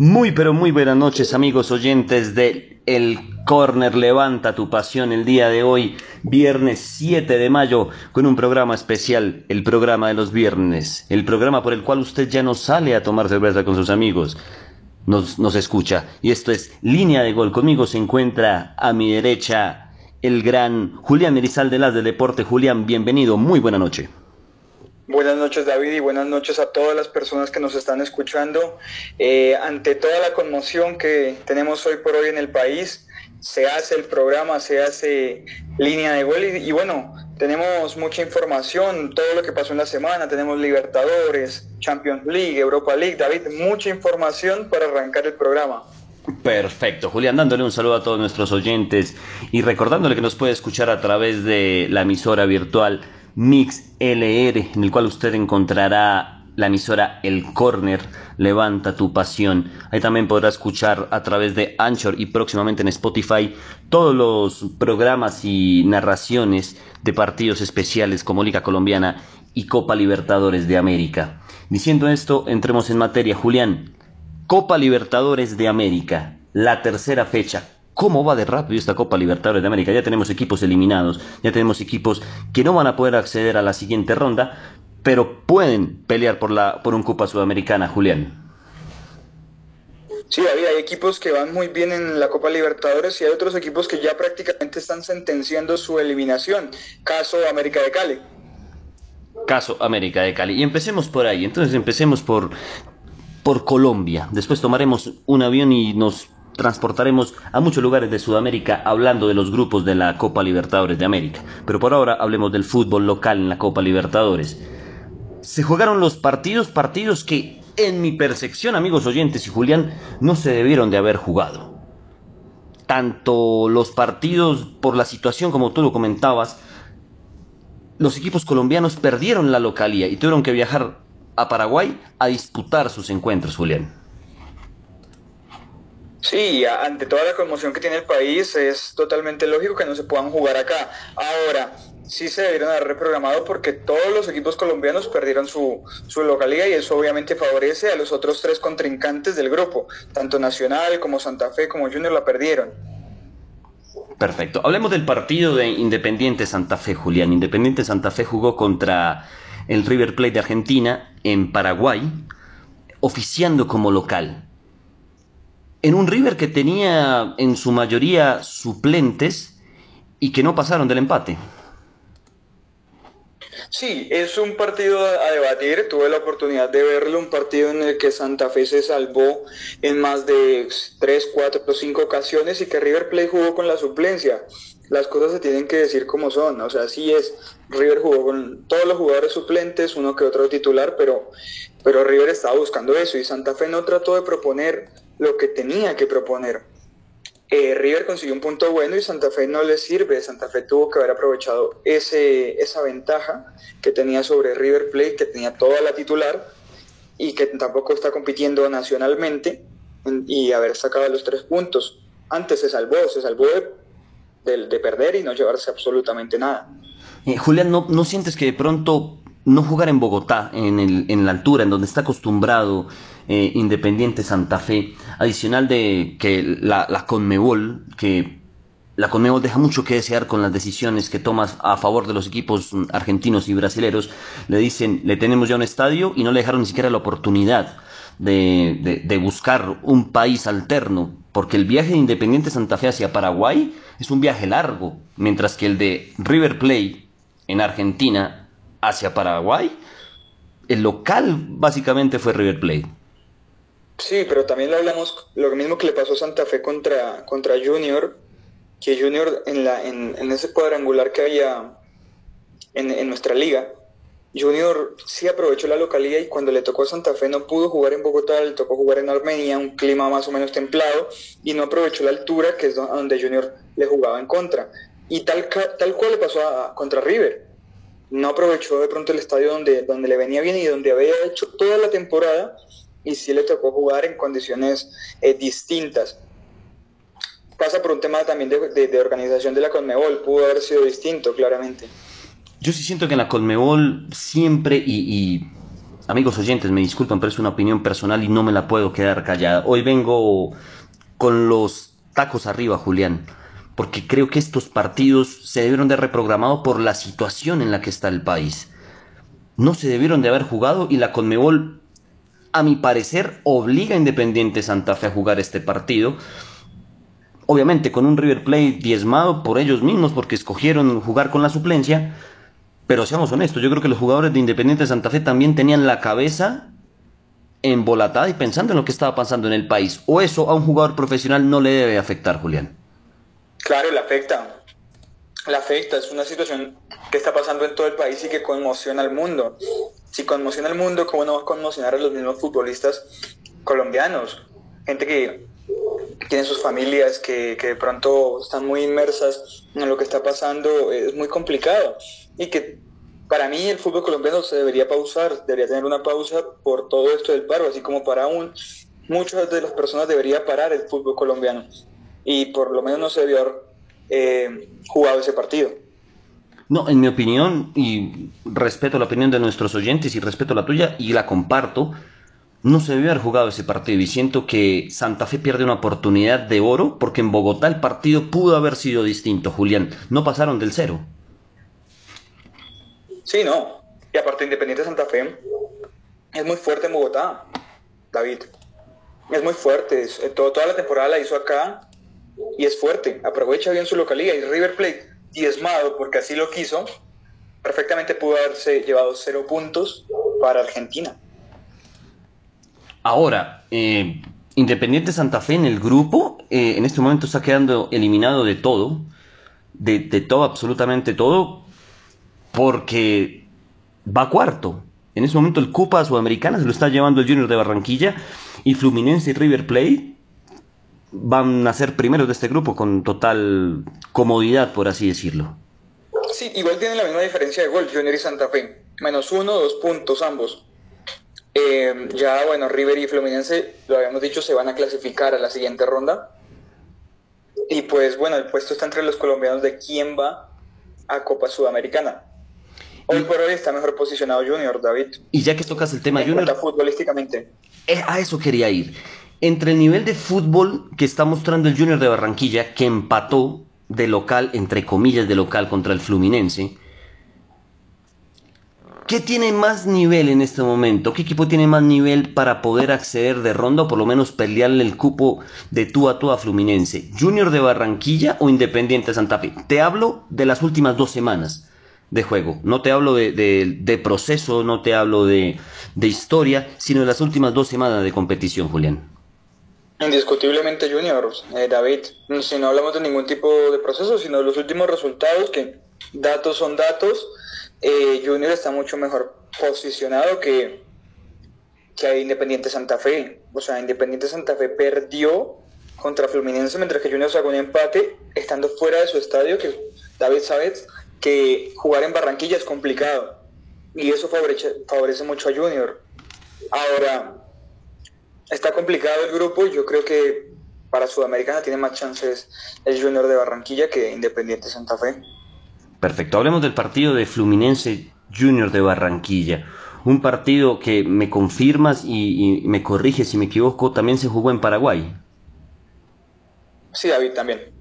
Muy pero muy buenas noches amigos oyentes de El Corner Levanta tu pasión el día de hoy, viernes 7 de mayo, con un programa especial, el programa de los viernes, el programa por el cual usted ya no sale a tomar cerveza con sus amigos, nos, nos escucha. Y esto es Línea de Gol. Conmigo se encuentra a mi derecha el gran Julián Merizal de las de Deporte. Julián, bienvenido, muy buena noche. Buenas noches David y buenas noches a todas las personas que nos están escuchando. Eh, ante toda la conmoción que tenemos hoy por hoy en el país, se hace el programa, se hace línea de gol y, y, bueno, tenemos mucha información, todo lo que pasó en la semana, tenemos Libertadores, Champions League, Europa League, David, mucha información para arrancar el programa. Perfecto, Julián, dándole un saludo a todos nuestros oyentes y recordándole que nos puede escuchar a través de la emisora virtual Mix LR, en el cual usted encontrará la emisora El Corner, Levanta tu pasión. Ahí también podrá escuchar a través de Anchor y próximamente en Spotify todos los programas y narraciones de partidos especiales como Liga Colombiana y Copa Libertadores de América. Diciendo esto, entremos en materia. Julián, Copa Libertadores de América, la tercera fecha cómo va de rápido esta Copa Libertadores de América. Ya tenemos equipos eliminados, ya tenemos equipos que no van a poder acceder a la siguiente ronda, pero pueden pelear por, la, por un Copa Sudamericana, Julián. Sí, David, hay equipos que van muy bien en la Copa Libertadores y hay otros equipos que ya prácticamente están sentenciando su eliminación. Caso América de Cali. Caso América de Cali. Y empecemos por ahí. Entonces empecemos por, por Colombia. Después tomaremos un avión y nos transportaremos a muchos lugares de Sudamérica hablando de los grupos de la Copa Libertadores de América. Pero por ahora hablemos del fútbol local en la Copa Libertadores. Se jugaron los partidos, partidos que en mi percepción, amigos oyentes y Julián, no se debieron de haber jugado. Tanto los partidos por la situación como tú lo comentabas, los equipos colombianos perdieron la localía y tuvieron que viajar a Paraguay a disputar sus encuentros, Julián. Sí, ante toda la conmoción que tiene el país, es totalmente lógico que no se puedan jugar acá. Ahora, sí se debieron haber reprogramado porque todos los equipos colombianos perdieron su, su localidad y eso obviamente favorece a los otros tres contrincantes del grupo, tanto Nacional como Santa Fe como Junior la perdieron. Perfecto. Hablemos del partido de Independiente Santa Fe, Julián. Independiente Santa Fe jugó contra el River Plate de Argentina en Paraguay, oficiando como local en un River que tenía en su mayoría suplentes y que no pasaron del empate. Sí, es un partido a debatir. Tuve la oportunidad de verlo, un partido en el que Santa Fe se salvó en más de 3, 4 o 5 ocasiones y que River Plate jugó con la suplencia. Las cosas se tienen que decir como son. O sea, así es. River jugó con todos los jugadores suplentes, uno que otro titular, pero, pero River estaba buscando eso y Santa Fe no trató de proponer lo que tenía que proponer. Eh, River consiguió un punto bueno y Santa Fe no le sirve. Santa Fe tuvo que haber aprovechado ese, esa ventaja que tenía sobre River Plate, que tenía toda la titular y que tampoco está compitiendo nacionalmente y haber sacado los tres puntos. Antes se salvó, se salvó de, de, perder y no llevarse absolutamente nada. Eh, Julián, ¿no, ¿no sientes que de pronto no jugar en Bogotá, en, el, en la altura, en donde está acostumbrado eh, Independiente Santa Fe, adicional de que la, Conmebol, que la Conmebol deja mucho que desear con las decisiones que tomas a favor de los equipos argentinos y brasileros, le dicen, le tenemos ya un estadio y no le dejaron ni siquiera la oportunidad de, de, de buscar un país alterno, porque el viaje de Independiente Santa Fe hacia Paraguay es un viaje largo, mientras que el de River Plate en Argentina hacia Paraguay, el local básicamente fue River Plate. Sí, pero también lo hablamos, lo mismo que le pasó a Santa Fe contra, contra Junior, que Junior en, la, en, ese cuadrangular que había en, en, nuestra liga, Junior sí aprovechó la localidad y cuando le tocó a Santa Fe no pudo jugar en Bogotá, le tocó jugar en Armenia, un clima más o menos templado, y no aprovechó la altura, que es donde Junior le jugaba en contra. Y tal, tal cual le pasó a, contra River no aprovechó de pronto el estadio donde, donde le venía bien y donde había hecho toda la temporada y sí le tocó jugar en condiciones eh, distintas. Pasa por un tema también de, de, de, organización de la Conmebol, pudo haber sido distinto, claramente. Yo sí siento que en la Conmebol siempre y, y amigos oyentes, me disculpan, pero es una opinión personal y no me la puedo quedar callada. Hoy vengo con los tacos arriba, Julián, porque creo que estos partidos se debieron de reprogramado por la situación en la que está el país. No se debieron de haber jugado y la Conmebol, a mi parecer, obliga a Independiente Santa Fe a jugar este partido obviamente con un River Plate diezmado por ellos mismos porque escogieron jugar con la suplencia, pero seamos honestos, yo creo que los jugadores de Independiente Santa Fe también tenían la cabeza embolatada y pensando en lo que estaba pasando en el país. O eso a un jugador profesional no le debe afectar, Julián. Claro, le afecta. Le afecta. Es una situación que está pasando en todo el país y que conmociona al mundo. Si conmociona al mundo, ¿cómo no va a conmocionar a los mismos futbolistas colombianos? Gente que tienen sus familias, que, que, de pronto están muy inmersas en lo que está pasando, es muy complicado. Y que para mí el fútbol colombiano se debería pausar, debería tener una pausa por todo esto del paro, así como para un, muchas de las personas debería parar el fútbol colombiano. Y por lo menos no se debió haber eh, jugado ese partido. No, en mi opinión, y respeto la opinión de nuestros oyentes y respeto la tuya, y la comparto, no se debió haber jugado ese partido y siento que Santa Fe pierde una oportunidad de oro porque en Bogotá el partido pudo haber sido distinto, Julián. No pasaron del cero. Sí, no. Y aparte Independiente Santa Fe es muy fuerte en Bogotá, David. Es muy fuerte. Eh, toda la temporada la hizo acá y es fuerte. Aprovecha bien su localidad. Y River Plate, diezmado porque así lo quiso, perfectamente pudo haberse llevado cero puntos para Argentina. Ahora, eh, Independiente Santa Fe en el grupo, eh, en este momento está quedando eliminado de todo, de, todo, absolutamente todo, porque va cuarto. En este momento el Copa Sudamericana se lo está llevando el Junior de Barranquilla y Fluminense y River Plate van a ser primeros de este grupo con total comodidad, por así decirlo. Sí, igual tienen la misma diferencia de gol, Junior y Santa Fe. Menos uno, dos puntos ambos. Eh, ya, bueno, River y Fluminense, lo habíamos dicho, se van a clasificar a la siguiente ronda. Y pues bueno, el puesto está entre los colombianos de quién va a Copa Sudamericana. Hoy por hoy está mejor posicionado Junior, David. Y ya que tocas el tema Junior... futbolísticamente. Eh, a eso quería ir. Entre el nivel de fútbol que está mostrando el Junior de Barranquilla, que empató de local, entre comillas de local, contra el Fluminense, ¿Qué tiene más nivel en este momento? ¿Qué equipo tiene más nivel para poder acceder de ronda o por lo menos pelearle el cupo de tú a tú a Fluminense? ¿Junior de Barranquilla o Independiente Santa Fe? Te hablo de las últimas dos semanas de juego. No te hablo de, proceso, no te hablo de, historia, sino de las últimas dos semanas de competición, Julián. Indiscutiblemente Junior, eh, David. Si no hablamos de ningún tipo de proceso, sino de los últimos resultados, que datos son datos eh, Junior está mucho mejor posicionado que, que Independiente Santa Fe. O sea, Independiente Santa Fe perdió contra Fluminense, mientras que Junior sacó un empate estando fuera de su estadio, que David sabes que jugar en Barranquilla es complicado. Y eso favorece, favorece mucho a Junior. Ahora, está complicado el grupo y yo creo que para Sudamericana tiene más chances el Junior de Barranquilla que Independiente Santa Fe. Perfecto, hablemos del partido de Fluminense Junior de Barranquilla. Un partido que me confirmas y, me corriges si me equivoco, también se jugó en Paraguay. Sí, David, también.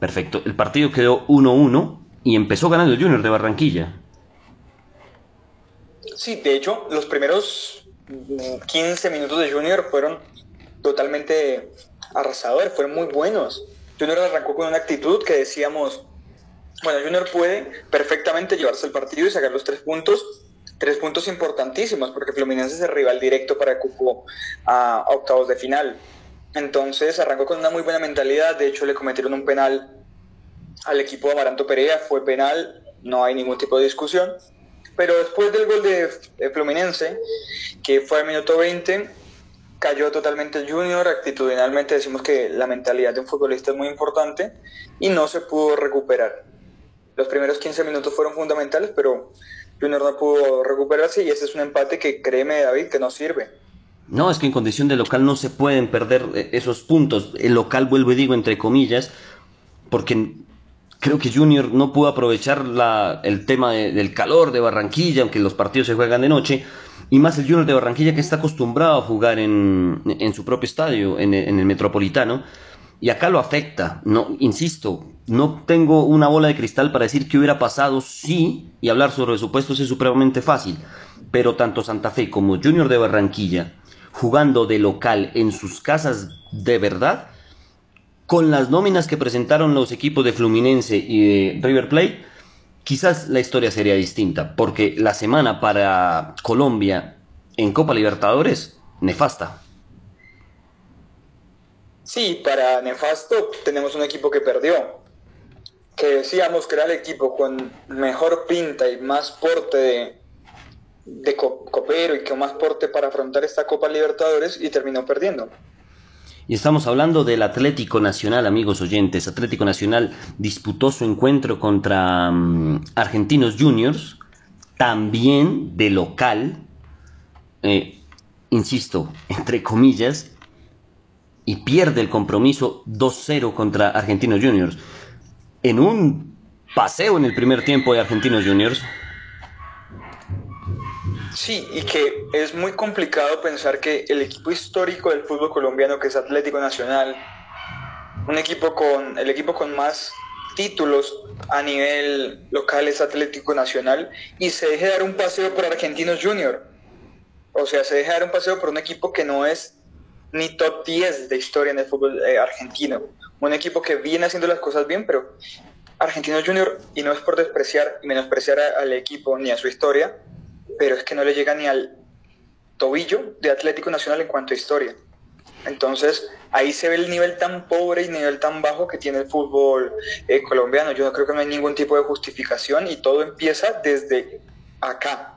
Perfecto, el partido quedó 1-1 y empezó ganando el Junior de Barranquilla. Sí, de hecho, los primeros 15 minutos de Junior fueron totalmente arrasadores, fueron muy buenos. Junior arrancó con una actitud que decíamos, bueno, Junior puede perfectamente llevarse el partido y sacar los tres puntos. Tres puntos importantísimos porque Fluminense es el rival directo para cupo a, octavos de final. Entonces arrancó con una muy buena mentalidad. De hecho, le cometieron un penal al equipo de Amaranto Perea. Fue penal, no hay ningún tipo de discusión. Pero después del gol de, Fluminense, que fue al minuto 20, cayó totalmente el Junior. Actitudinalmente decimos que la mentalidad de un futbolista es muy importante y no se pudo recuperar. Los primeros 15 minutos fueron fundamentales, pero Junior no pudo recuperarse y ese es un empate que créeme, David, que no sirve. No, es que en condición de local no se pueden perder eh, esos puntos. El local, vuelvo y digo, entre comillas, porque creo que Junior no pudo aprovechar la, el tema del calor de Barranquilla, aunque los partidos se juegan de noche, Y más el Junior de Barranquilla que está acostumbrado a jugar en, su propio estadio, en, el Metropolitano. Y acá lo afecta. No, insisto, no tengo una bola de cristal para decir qué hubiera pasado sí, y hablar sobre supuestos es supremamente fácil. Pero tanto Santa Fe como Junior de Barranquilla, jugando de local en sus casas de verdad, con las nóminas que presentaron los equipos de Fluminense y de River Plate, quizás la historia sería distinta, porque la semana para Colombia en Copa Libertadores, nefasta. Sí, para nefasto tenemos un equipo que perdió, que decíamos que era el equipo con mejor pinta y más porte de, de copero y con más porte para afrontar esta Copa Libertadores y terminó perdiendo. Y estamos hablando del Atlético Nacional, amigos oyentes. Atlético Nacional disputó su encuentro contra mm, Argentinos Juniors, también de local, eh, insisto, entre comillas, y pierde el compromiso 2-0 contra Argentinos Juniors. En un paseo en el primer tiempo de Argentinos Juniors, Sí, y que es muy complicado pensar que el equipo histórico del fútbol colombiano, que es Atlético Nacional, un equipo con el equipo con más títulos a nivel local es Atlético Nacional y se deje dar un paseo por Argentinos Junior. O sea, se deje dar un paseo por un equipo que no es ni top 10 de historia en el fútbol eh, argentino. Un equipo que viene haciendo las cosas bien, pero Argentinos Junior, y no es por despreciar y menospreciar al equipo ni a su historia, pero es que no le llega ni al tobillo de Atlético Nacional en cuanto a historia. Entonces, ahí se ve el nivel tan pobre y nivel tan bajo que tiene el fútbol eh, colombiano. Yo no creo que no hay ningún tipo de justificación y todo empieza desde acá.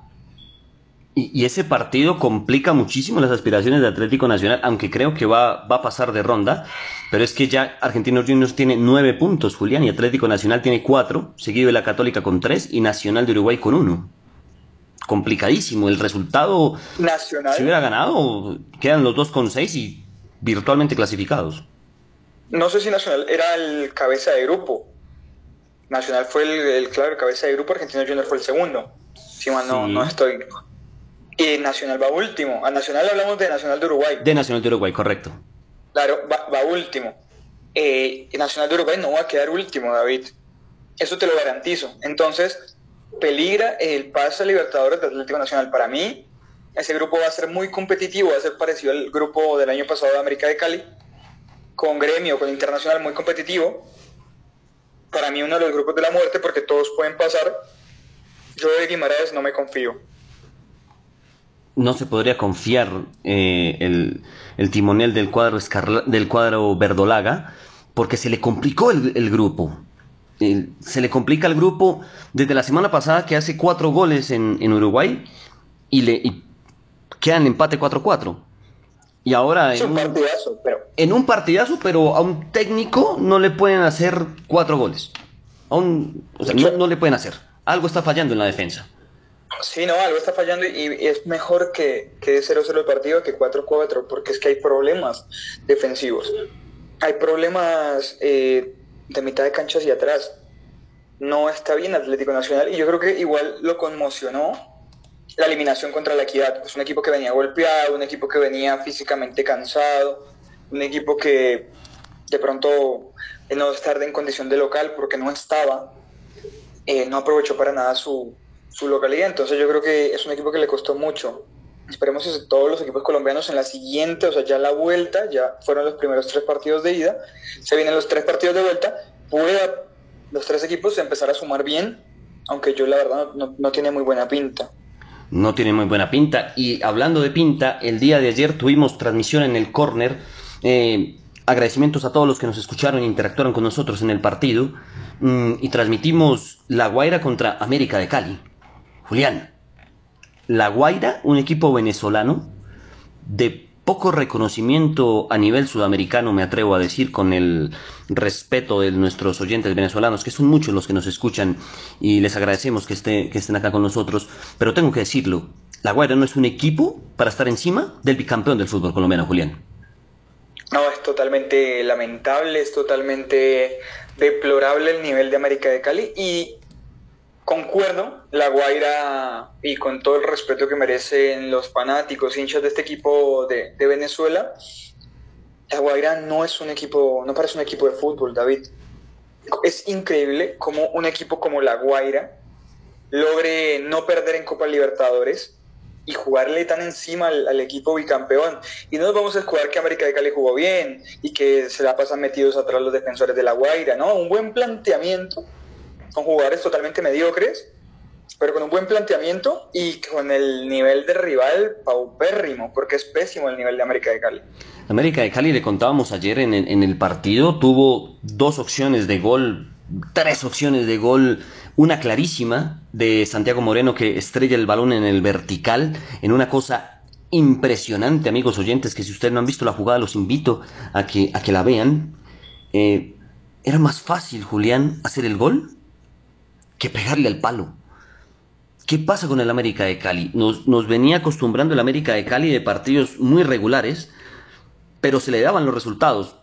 Y, ese partido complica muchísimo las aspiraciones de Atlético Nacional, aunque creo que va, va a pasar de ronda. Pero es que ya Argentinos Juniors tiene nueve puntos, Julián, y Atlético Nacional tiene cuatro, seguido de la Católica con tres y Nacional de Uruguay con uno complicadísimo. El resultado, Nacional. si hubiera ganado, quedan los dos con seis y virtualmente clasificados. No sé si Nacional era el cabeza de grupo. Nacional fue el, claro, cabeza de grupo, Argentino Junior fue el segundo. Si mal no, no estoy. Y Nacional va último. A Nacional hablamos de Nacional de Uruguay. De Nacional de Uruguay, correcto. Claro, va, último. Eh, Nacional de Uruguay no va a quedar último, David. Eso te lo garantizo. Entonces, peligra el pase a Libertadores de Atlético Nacional. Para mí, ese grupo va a ser muy competitivo, va a ser parecido al grupo del año pasado de América de Cali, con gremio, con internacional muy competitivo. Para mí uno de los grupos de la muerte porque todos pueden pasar. Yo de Guimaraes no me confío. No se podría confiar eh, el, timonel del cuadro, del cuadro verdolaga porque se le complicó el grupo se le complica al grupo desde la semana pasada que hace cuatro goles en, Uruguay y le y queda en empate 4-4. Y ahora en un, partidazo, pero... en un partidazo, pero a un técnico no le pueden hacer cuatro goles. A un, o sea, no, le pueden hacer. Algo está fallando en la defensa. Sí, no, algo está fallando y, es mejor que, que 0-0 el partido que 4-4, porque es que hay problemas defensivos. Hay problemas eh, de mitad de cancha hacia atrás. No está bien Atlético Nacional y yo creo que igual lo conmocionó la eliminación contra la Equidad. Es un equipo que venía golpeado, un equipo que venía físicamente cansado, un equipo que de pronto no estar en condición de local porque no estaba, eh, no aprovechó para nada su, su localidad. Entonces yo creo que es un equipo que le costó mucho. Esperemos que todos los equipos colombianos en la siguiente, o sea, ya la vuelta, ya fueron los primeros tres partidos de ida, se vienen los tres partidos de vuelta, pueda los tres equipos empezar a sumar bien, aunque yo la verdad no, tiene muy buena pinta. No tiene muy buena pinta. Y hablando de pinta, el día de ayer tuvimos transmisión en el corner. Eh, agradecimientos a todos los que nos escucharon e interactuaron con nosotros en el partido. Mm, y transmitimos La Guaira contra América de Cali. Julián, La Guaira, un equipo venezolano de poco reconocimiento a nivel sudamericano, me atrevo a decir, con el respeto de nuestros oyentes venezolanos, que son muchos los que nos escuchan y les agradecemos que, que estén acá con nosotros, pero tengo que decirlo, La Guaira no es un equipo para estar encima del bicampeón del fútbol colombiano, Julián. No, es totalmente lamentable, es totalmente deplorable el nivel de América de Cali y concuerdo, La Guaira, y con todo el respeto que merecen los fanáticos, hinchas de este equipo de, Venezuela, La Guaira no es un equipo, no parece un equipo de fútbol, David. Es increíble cómo un equipo como La Guaira logre no perder en Copa Libertadores y jugarle tan encima al, equipo bicampeón. Y no nos vamos a escudar que América de Cali jugó bien y que se la pasan metidos atrás los defensores de La Guaira, ¿no? Un buen planteamiento con jugadores totalmente mediocres, pero con un buen planteamiento y con el nivel de rival paupérrimo, porque es pésimo el nivel de América de Cali. América de Cali, le contábamos ayer en el partido, tuvo dos opciones de gol, tres opciones de gol una clarísima de Santiago Moreno que estrella el balón en el vertical, en una cosa impresionante, amigos oyentes, que si ustedes no han visto la jugada, los invito a que, a que la vean. Eh, era más fácil, Julián, hacer el gol que pegarle al palo. ¿Qué pasa con el América de Cali? Nos, nos venía acostumbrando el América de Cali de partidos muy regulares, pero se le daban los resultados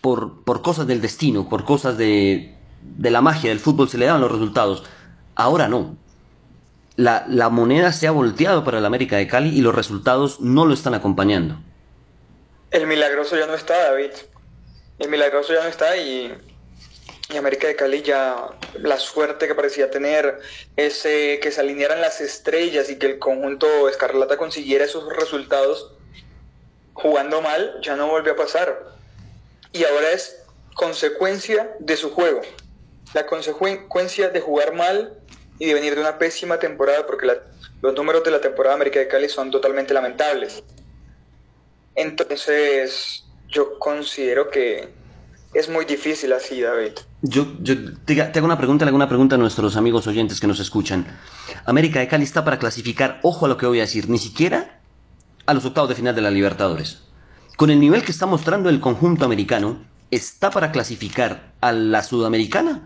por, por cosas del destino, por cosas de, de la magia del fútbol se le daban los resultados. Ahora no. La, la, moneda se ha volteado para el América de Cali y los resultados no lo están acompañando. El milagroso ya no está, David. El milagroso ya no está y, y América de Cali ya la suerte que parecía tener, ese que se alinearan las estrellas y que el conjunto Escarlata consiguiera esos resultados jugando mal, ya no volvió a pasar. Y ahora es consecuencia de su juego la consecuencia de jugar mal y de venir de una pésima temporada, porque los números de la temporada América de Cali son totalmente lamentables. Entonces, yo considero que es muy difícil así, David. Yo, yo te, hago una pregunta, le hago una pregunta a nuestros amigos oyentes que nos escuchan. América de Cali está para clasificar, ojo a lo que voy a decir, ni siquiera a los octavos de final de la Libertadores. Con el nivel que está mostrando el conjunto americano, está para clasificar a la Sudamericana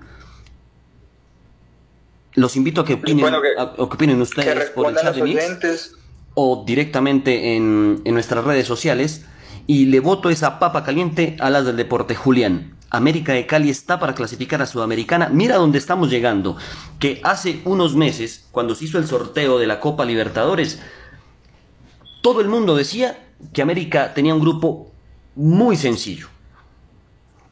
los invito a que opinen, opinen ustedes por el chat de Mix o directamente en, en, nuestras redes sociales. Y le voto esa papa caliente a las del deporte. Julián, América de Cali está para clasificar a Sudamericana. Mira dónde estamos llegando. Que hace unos meses, cuando se hizo el sorteo de la Copa Libertadores, todo el mundo decía que América tenía un grupo muy sencillo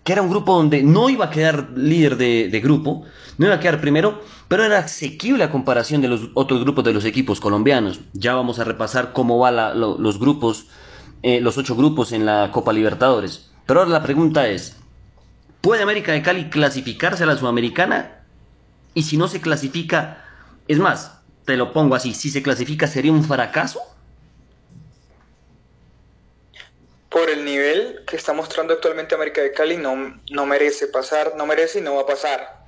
que era un grupo donde no iba a quedar líder de, grupo, no iba a quedar primero, pero era asequible a comparación de los otros grupos de los equipos colombianos. Ya vamos a repasar cómo van los grupos, eh, los ocho grupos en la Copa Libertadores. Pero ahora la pregunta es, ¿puede América de Cali clasificarse a la Sudamericana? Y si no se clasifica, es más, te lo pongo así, si se clasifica sería un fracaso. por el nivel que está mostrando actualmente América de Cali, no, no merece pasar, no merece y no va a pasar.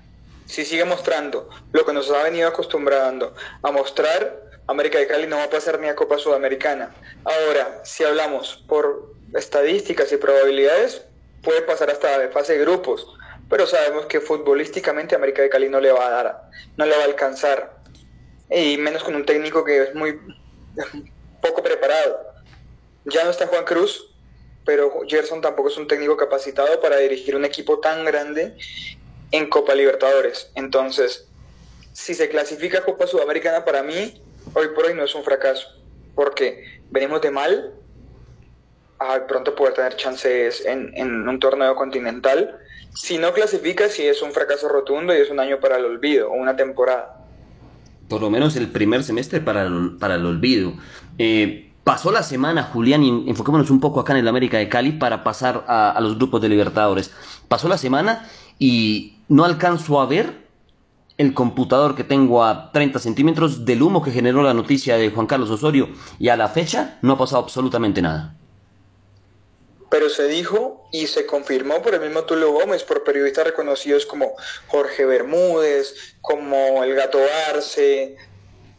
Si sigue mostrando lo que nos ha venido acostumbrando a mostrar, América de Cali no va a pasar ni a Copa Sudamericana. Ahora, si hablamos por estadísticas y probabilidades, puede pasar hasta de fase de grupos, pero sabemos que futbolísticamente América de Cali no le va a dar, no le va a alcanzar, y menos con un técnico que es muy poco preparado. Ya no está Juan Cruz, pero Gerson tampoco es un técnico capacitado para dirigir un equipo tan grande en Copa Libertadores. Entonces, si se clasifica Copa Sudamericana, para mí, hoy por hoy no es un fracaso, porque venimos de mal, a pronto poder tener chances en, un torneo continental. Si no clasifica, sí es un fracaso rotundo y es un año para el olvido, o una temporada. Por lo menos el primer semestre para el, para el olvido. Eh, Pasó la semana, Julián, y enfoquémonos un poco acá en el América de Cali para pasar a, los grupos de Libertadores. Pasó la semana y no alcanzo a ver el computador que tengo a 30 centímetros del humo que generó la noticia de Juan Carlos Osorio y a la fecha no ha pasado absolutamente nada. Pero se dijo y se confirmó por el mismo Tulio Gómez, por periodistas reconocidos como Jorge Bermúdez, como el Gato Arce,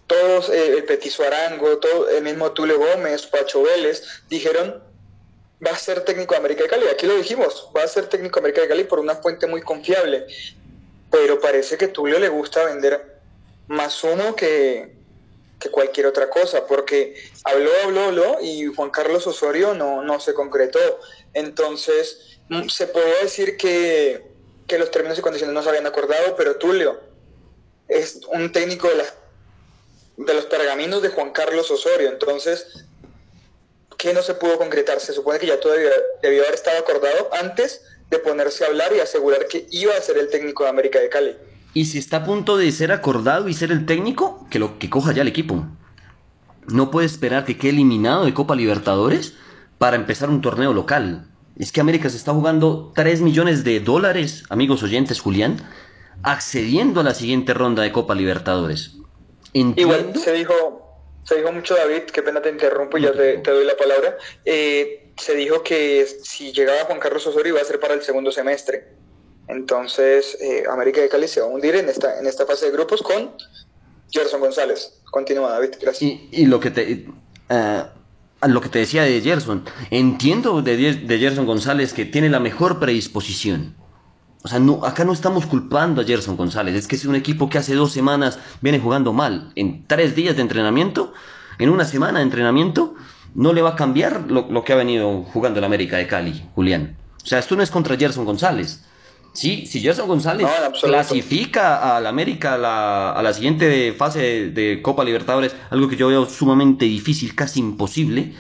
todos, eh, el Petizo Arango, todo, el mismo Tulio Gómez, Pacho Vélez, dijeron, va a ser técnico de América de Cali. Aquí lo dijimos, va a ser técnico de América de Cali por una fuente muy confiable. Pero parece que Tulio le gusta vender más humo que, que cualquier otra cosa, porque habló, habló, habló y Juan Carlos Osorio no, no se concretó. Entonces, mm, se puede decir que, que los términos y condiciones no se habían acordado, pero Tulio es un técnico de, de los pergaminos de Juan Carlos Osorio. Entonces, ¿qué no se pudo concretar? Se supone que ya todo debió, haber estado acordado antes de ponerse a hablar y asegurar que iba a ser el técnico de América de Cali. Y si está a punto de ser acordado y ser el técnico, que lo que coja ya el equipo. No puede esperar que quede eliminado de Copa Libertadores para empezar un torneo local. Es que América se está jugando 3 millones de dólares, amigos oyentes, Julián, accediendo a la siguiente ronda de Copa Libertadores. Igual se dijo, se dijo mucho, David, qué pena te interrumpo y ya te, doy la palabra. Eh, se dijo que si llegaba Juan Carlos Osorio iba a ser para el segundo semestre. Entonces, eh, América de Cali se va a hundir en esta, en esta fase de grupos con Gerson González. Continúa, David, gracias. Y, lo que te. Eh, lo que te decía de Gerson, entiendo de, de Gerson González que tiene la mejor predisposición o sea, no, acá no estamos culpando a Gerson González, es que es un equipo que hace dos semanas viene jugando mal. En tres días de entrenamiento, en una semana de entrenamiento, no le va a cambiar lo, que ha venido jugando el América de Cali, Julián. O sea, esto no es contra Gerson González. Sí, si Gerson González clasifica al América a la, siguiente fase de, Copa Libertadores, algo que yo veo sumamente difícil, casi imposible,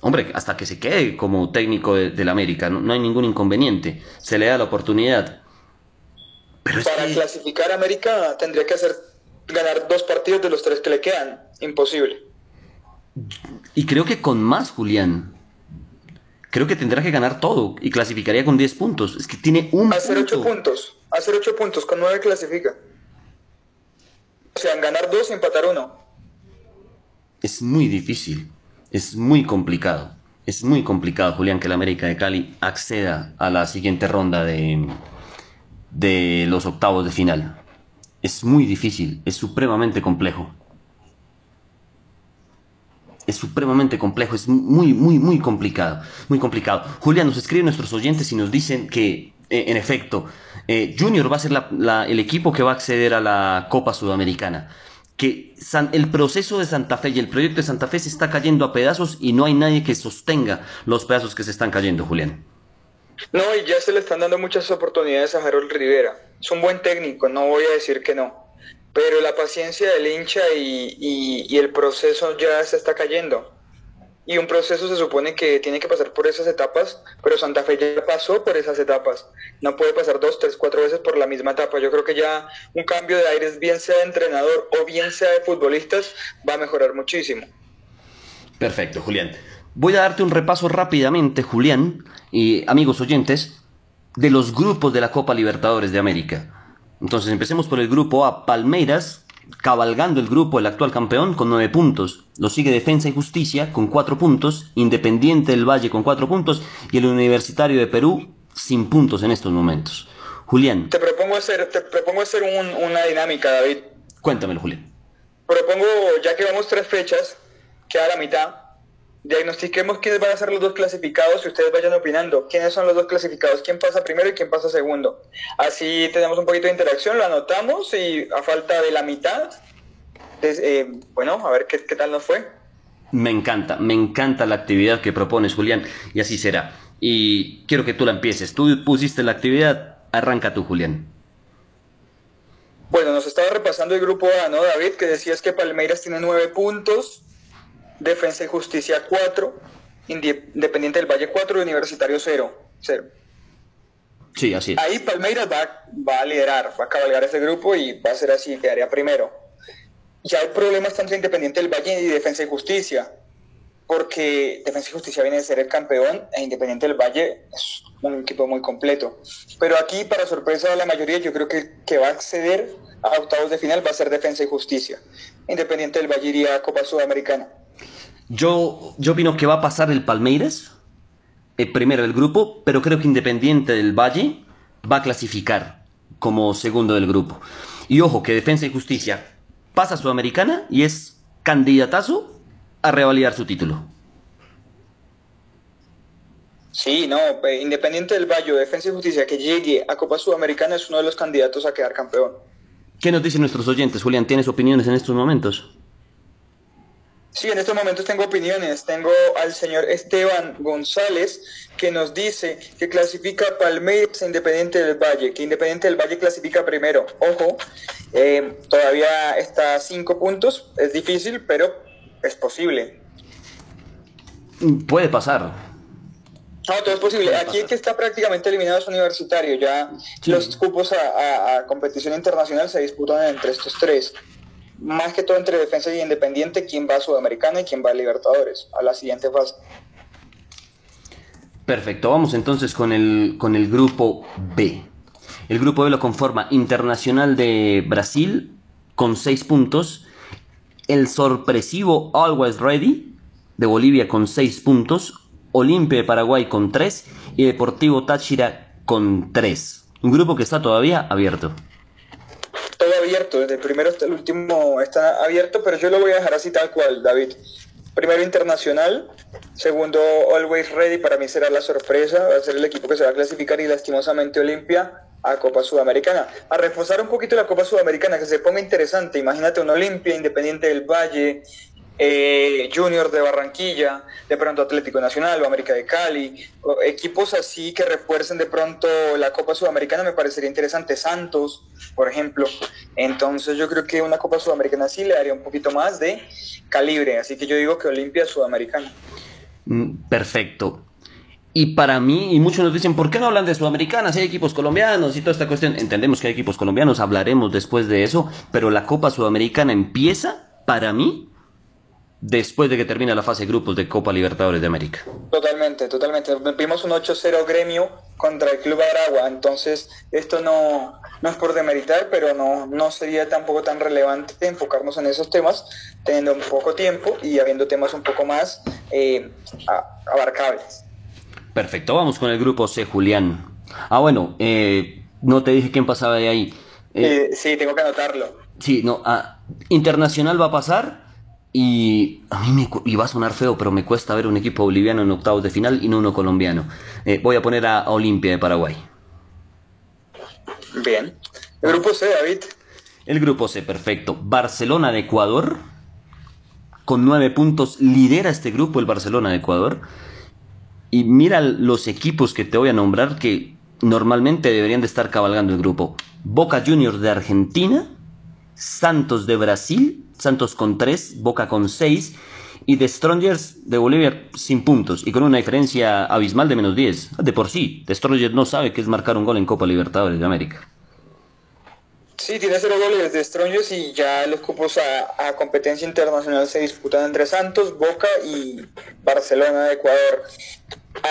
Hombre, hasta que se quede como técnico del América, no, hay ningún inconveniente. Se le da la oportunidad. Pero Para clasificar a América tendría que hacer ganar dos partidos de los tres que le quedan. Imposible. Y creo que con más, Julián. Creo que tendrá que ganar todo y clasificaría con 10 puntos. Es que tiene un. Hacer 8 puntos. Hacer 8 puntos. Con 9 clasifica. O sea, ganar dos y empatar uno. Es muy difícil. Es muy complicado. Es muy complicado, Julián, que el América de Cali acceda a la siguiente ronda de, de los octavos de final. Es muy difícil, es supremamente complejo. Es supremamente complejo, es muy, muy, muy complicado. Muy complicado. Julián, nos escriben nuestros oyentes y nos dicen que, eh, en efecto, eh, Junior va a ser el equipo que va a acceder a la Copa Sudamericana que el proceso de Santa Fe y el proyecto de Santa Fe se está cayendo a pedazos y no hay nadie que sostenga los pedazos que se están cayendo, Julián. No, y ya se le están dando muchas oportunidades a Harold Rivera. Es un buen técnico, no voy a decir que no. Pero la paciencia del hincha y el proceso ya se está cayendo y un proceso se supone que tiene que pasar por esas etapas, pero Santa Fe ya pasó por esas etapas. No puede pasar dos, tres, cuatro veces por la misma etapa. Yo creo que ya un cambio de aires, bien sea de entrenador o bien sea de futbolistas, va a mejorar muchísimo. Perfecto, Julián. Voy a darte un repaso rápidamente, Julián, y amigos oyentes, de los grupos de la Copa Libertadores de América. Entonces empecemos por el grupo A, Palmeiras, cabalgando el grupo el actual campeón con nueve puntos. Lo sigue Defensa y Justicia con cuatro puntos, Independiente del Valle con cuatro puntos y el Universitario de Perú sin puntos en estos momentos. Julián. Te propongo hacer, te propongo hacer una dinámica, David. Cuéntamelo, Julián. Propongo, ya que vamos tres fechas, queda la mitad, diagnostiquemos quiénes van a ser los dos clasificados y ustedes vayan opinando quiénes son los dos clasificados, quién pasa primero y quién pasa segundo. Así tenemos un poquito de interacción, lo anotamos y a falta de la mitad, eh, bueno, a ver qué, qué tal nos fue. Me encanta, me encanta la actividad que propones, Julián, y así será. Y quiero que tú la empieces. Tú pusiste la actividad, arranca tú, Julián. Bueno, nos estaba repasando el grupo A, ¿no, David? Que decías que Palmeiras tiene nueve puntos, Defensa y Justicia 4, Independiente del Valle 4 y Universitario 0. 0. Sí, así Ahí Palmeiras va, va, a liderar, va a cabalgar ese grupo y va a ser así, quedaría primero. Ya hay problemas tanto Independiente del Valle y Defensa y Justicia, porque Defensa y Justicia viene de ser el campeón e Independiente del Valle es un equipo muy completo. Pero aquí, para sorpresa de la mayoría, yo creo que, que va a acceder a octavos de final va a ser Defensa y Justicia. Independiente del Valle iría a Copa Sudamericana. Yo, yo opino que va a pasar el Palmeiras, el primero del grupo, pero creo que Independiente del Valle va a clasificar como segundo del grupo. Y ojo, que Defensa y Justicia pasa a Sudamericana y es candidatazo a revalidar su título. Sí, no, Independiente del Valle, Defensa y Justicia que llegue a Copa Sudamericana es uno de los candidatos a quedar campeón. ¿Qué nos dicen nuestros oyentes, Julián? ¿Tienes opiniones en estos momentos? Sí, en estos momentos tengo opiniones. Tengo al señor Esteban González que nos dice que clasifica Palmeiras e Independiente del Valle, que Independiente del Valle clasifica primero. Ojo, eh, todavía está a cinco puntos, es difícil, pero es posible. Puede pasar. No, todo es posible. Aquí el que está prácticamente eliminado es universitario. Ya los cupos a competición internacional se disputan entre estos tres más que todo entre defensa y independiente, quién va a Sudamericana y quién va a Libertadores, a la siguiente fase. Perfecto, vamos entonces con el, con el grupo B. El grupo B lo conforma Internacional de Brasil con 6 puntos, el sorpresivo Always Ready de Bolivia con 6 puntos, Olimpia de Paraguay con 3 y Deportivo Táchira con 3. Un grupo que está todavía abierto todo abierto, desde el primero hasta el último está abierto, pero yo lo voy a dejar así tal cual, David. Primero internacional, segundo Always Ready, para mí será la sorpresa, va a ser el equipo que se va a clasificar y lastimosamente Olimpia a Copa Sudamericana. A reforzar un poquito la Copa Sudamericana, que se ponga interesante, imagínate un Olimpia, Independiente del Valle, eh, Junior de Barranquilla, de pronto Atlético Nacional o América de Cali, equipos así que refuercen de pronto la Copa Sudamericana me parecería interesante, Santos, por ejemplo. Entonces yo creo que una Copa Sudamericana sí le daría un poquito más de calibre, así que yo digo que Olimpia Sudamericana. Mm, perfecto. Y para mí, y muchos nos dicen, ¿por qué no hablan de Sudamericana? Si hay equipos colombianos y toda esta cuestión. Entendemos que hay equipos colombianos, hablaremos después de eso, pero la Copa Sudamericana empieza, para mí, después de que termine la fase de grupos de Copa Libertadores de América. Totalmente, totalmente. Vimos un 8-0 gremio contra el Club Aragua, entonces esto no, no es por demeritar, pero no, no sería tampoco tan relevante enfocarnos en esos temas, teniendo un poco tiempo y habiendo temas un poco más eh, abarcables. Perfecto, vamos con el grupo C, Julián. Ah, bueno, eh, no te dije quién pasaba de ahí. Eh, sí, tengo que anotarlo. Sí, no, ah, Internacional va a pasar, y a mí me y va a sonar feo, pero me cuesta ver un equipo boliviano en octavos de final y no uno colombiano. Eh, voy a poner a Olimpia de Paraguay. Bien. El grupo C, David. El grupo C, perfecto. Barcelona de Ecuador. Con nueve puntos lidera este grupo el Barcelona de Ecuador. Y mira los equipos que te voy a nombrar que normalmente deberían de estar cabalgando el grupo. Boca Juniors de Argentina. Santos de Brasil Santos con 3, Boca con 6 y The Strongers de Bolivia sin puntos y con una diferencia abismal de menos 10. De por sí, The Strongers no sabe qué es marcar un gol en Copa Libertadores de América. Sí, tiene cero goles de Strongers y ya los cupos a, a, competencia internacional se disputan entre Santos, Boca y Barcelona de Ecuador.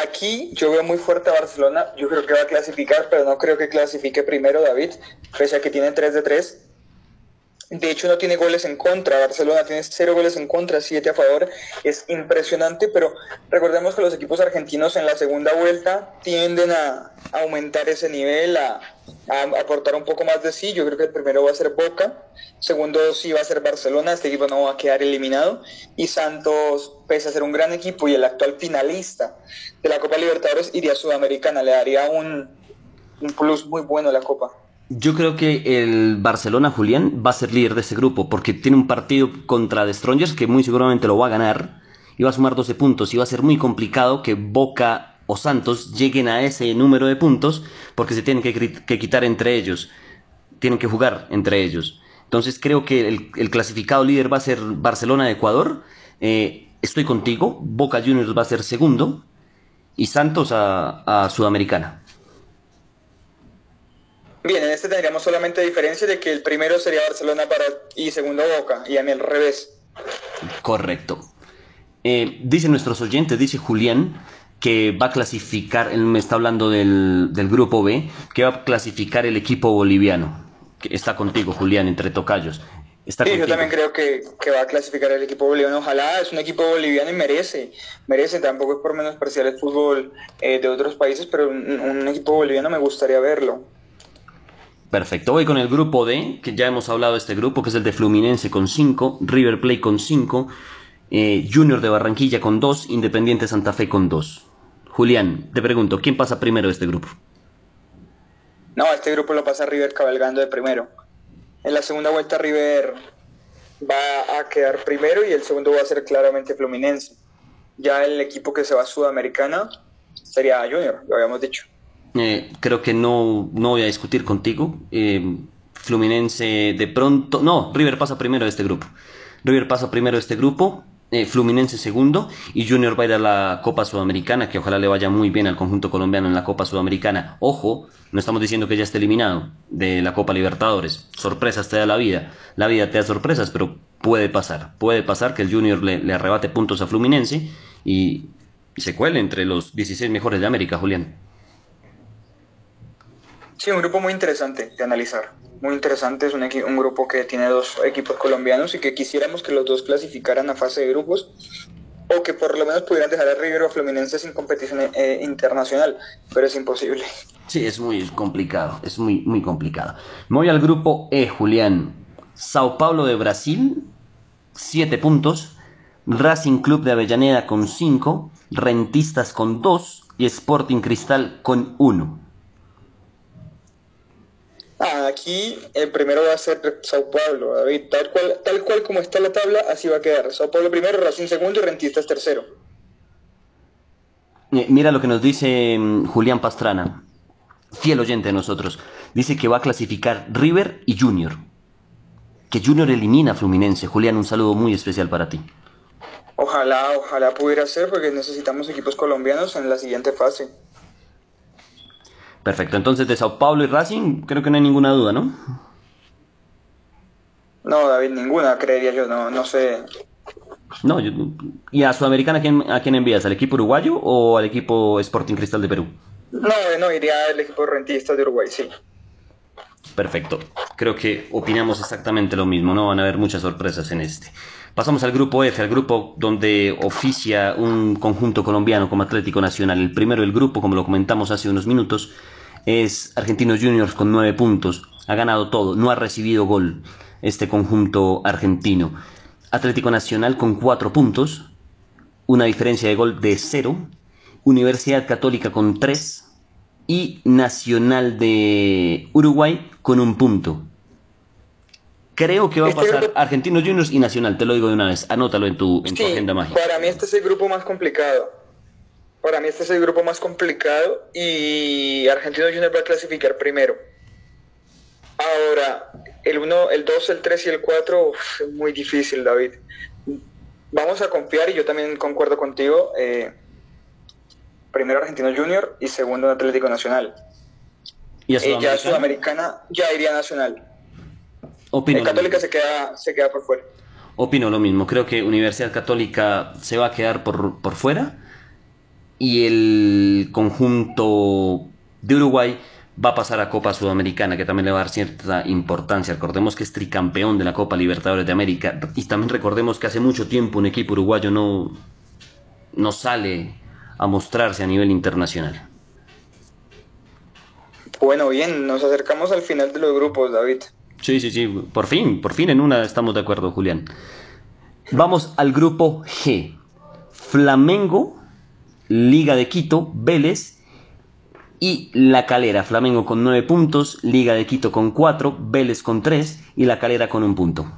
Aquí yo veo muy fuerte a Barcelona, yo creo que va a clasificar, pero no creo que clasifique primero David, pese a que tiene 3 de 3 de hecho, no tiene goles en contra. Barcelona tiene cero goles en contra, siete a favor. Es impresionante, pero recordemos que los equipos argentinos en la segunda vuelta tienden a aumentar ese nivel, a, aportar un poco más de sí. Yo creo que el primero va a ser Boca, segundo sí va a ser Barcelona. Este equipo no va a quedar eliminado. Y Santos, pese a ser un gran equipo y el actual finalista de la Copa Libertadores, iría a Sudamericana. Le daría un, un plus muy bueno a la Copa. Yo creo que el Barcelona, Julián, va a ser líder de ese grupo porque tiene un partido contra The Strongers que muy seguramente lo va a ganar y va a sumar 12 puntos y va a ser muy complicado que Boca o Santos lleguen a ese número de puntos porque se tienen que, quitar entre ellos, tienen que jugar entre ellos. Entonces creo que el, clasificado líder va a ser Barcelona de Ecuador. Eh, estoy contigo, Boca Juniors va a ser segundo y Santos a Sudamericana. Bien, en este tendríamos solamente diferencia de que el primero sería Barcelona para, y segundo Boca, y a mí al revés. Correcto. Eh, dicen nuestros oyentes, dice Julián, que va a clasificar, él me está hablando del, grupo B, que va a clasificar el equipo boliviano. Que está contigo, Julián, entre tocayos. Está sí, yo también creo que, va a clasificar el equipo boliviano. Ojalá, es un equipo boliviano y merece, merece. Tampoco es por menos parcial el fútbol eh, de otros países, pero un equipo boliviano me gustaría verlo. Perfecto, voy con el grupo D, que ya hemos hablado de este grupo, que es el de Fluminense con 5, River Plate con 5, eh, Junior de Barranquilla con 2, Independiente Santa Fe con 2. Julián, te pregunto, ¿quién pasa primero de este grupo? No, este grupo lo pasa River cabalgando de primero. En la segunda vuelta River va a quedar primero y el segundo va a ser claramente Fluminense. Ya el equipo que se va a Sudamericana sería Junior, lo habíamos dicho. Eh, creo que no, no voy a discutir contigo. Eh, Fluminense de pronto... No, River pasa primero de este grupo. River pasa primero de este grupo. Eh, Fluminense segundo y Junior va a ir a la Copa Sudamericana, que ojalá le vaya muy bien al conjunto colombiano en la Copa Sudamericana. Ojo, no estamos diciendo que ya esté eliminado de la Copa Libertadores. Sorpresas te da la vida. La vida te da sorpresas, pero puede pasar. Puede pasar que el Junior le, arrebate puntos a Fluminense y se cuele entre los 16 mejores de América, Julián. Sí, un grupo muy interesante de analizar. Muy interesante, es un, un, grupo que tiene dos equipos colombianos y que quisiéramos que los dos clasificaran a fase de grupos o que por lo menos pudieran dejar a River o Fluminense sin competición eh, internacional, pero es imposible. Sí, es muy complicado, es muy, muy complicado. Me voy al grupo E, Julián. Sao Paulo de Brasil, 7 puntos. Racing Club de Avellaneda con 5. Rentistas con 2. Y Sporting Cristal con 1. Ah, aquí el primero va a ser Sao Paulo, David. Tal cual, tal cual como está la tabla, así va a quedar. Sao Paulo primero, Racing segundo y Rentistas tercero. Eh, mira lo que nos dice mm, Julián Pastrana, fiel oyente de nosotros. Dice que va a clasificar River y Junior. Que Junior elimina a Fluminense. Julián, un saludo muy especial para ti. Ojalá, ojalá pudiera ser, porque necesitamos equipos colombianos en la siguiente fase. Perfecto, entonces de Sao Paulo y Racing creo que no hay ninguna duda, ¿no? No, David, ninguna, creería yo, no, no sé. No, ¿y a Sudamericana ¿a quién, envías? ¿Al equipo uruguayo o al equipo Sporting Cristal de Perú? No, no, iría al equipo rentista de Uruguay, sí. Perfecto, creo que opinamos exactamente lo mismo, no van a haber muchas sorpresas en este. Pasamos al grupo F, al grupo donde oficia un conjunto colombiano como Atlético Nacional. El primero del grupo, como lo comentamos hace unos minutos, es Argentinos Juniors con nueve puntos. Ha ganado todo, no ha recibido gol este conjunto argentino. Atlético Nacional con cuatro puntos, una diferencia de gol de cero. Universidad Católica con tres y Nacional de Uruguay con un punto. Creo que va a este pasar Argentinos Juniors y Nacional, te lo digo de una vez. Anótalo en tu, en tu agenda mágica. Para mí este es el grupo más complicado. Para mí este es el grupo más complicado y Argentinos Juniors va a clasificar primero. Ahora, el 1, el 2, el 3 y el 4 es muy difícil, David. Vamos a confiar y yo también concuerdo contigo. Eh, primero Argentinos Junior y segundo Atlético Nacional. ¿Y a eh, ya Sudamericana ya iría Nacional. Opino Católica se queda, se queda por fuera. Opino lo mismo. Creo que Universidad Católica se va a quedar por, por fuera. Y el conjunto de Uruguay va a pasar a Copa Sudamericana, que también le va a dar cierta importancia. Recordemos que es tricampeón de la Copa Libertadores de América. Y también recordemos que hace mucho tiempo un equipo uruguayo no, no sale a mostrarse a nivel internacional. Bueno, bien, nos acercamos al final de los grupos, David. Sí, sí, sí, por fin, por fin en una estamos de acuerdo, Julián. Vamos al grupo G. Flamengo, Liga de Quito, Vélez y La Calera. Flamengo con 9 puntos, Liga de Quito con 4, Vélez con 3 y La Calera con un punto.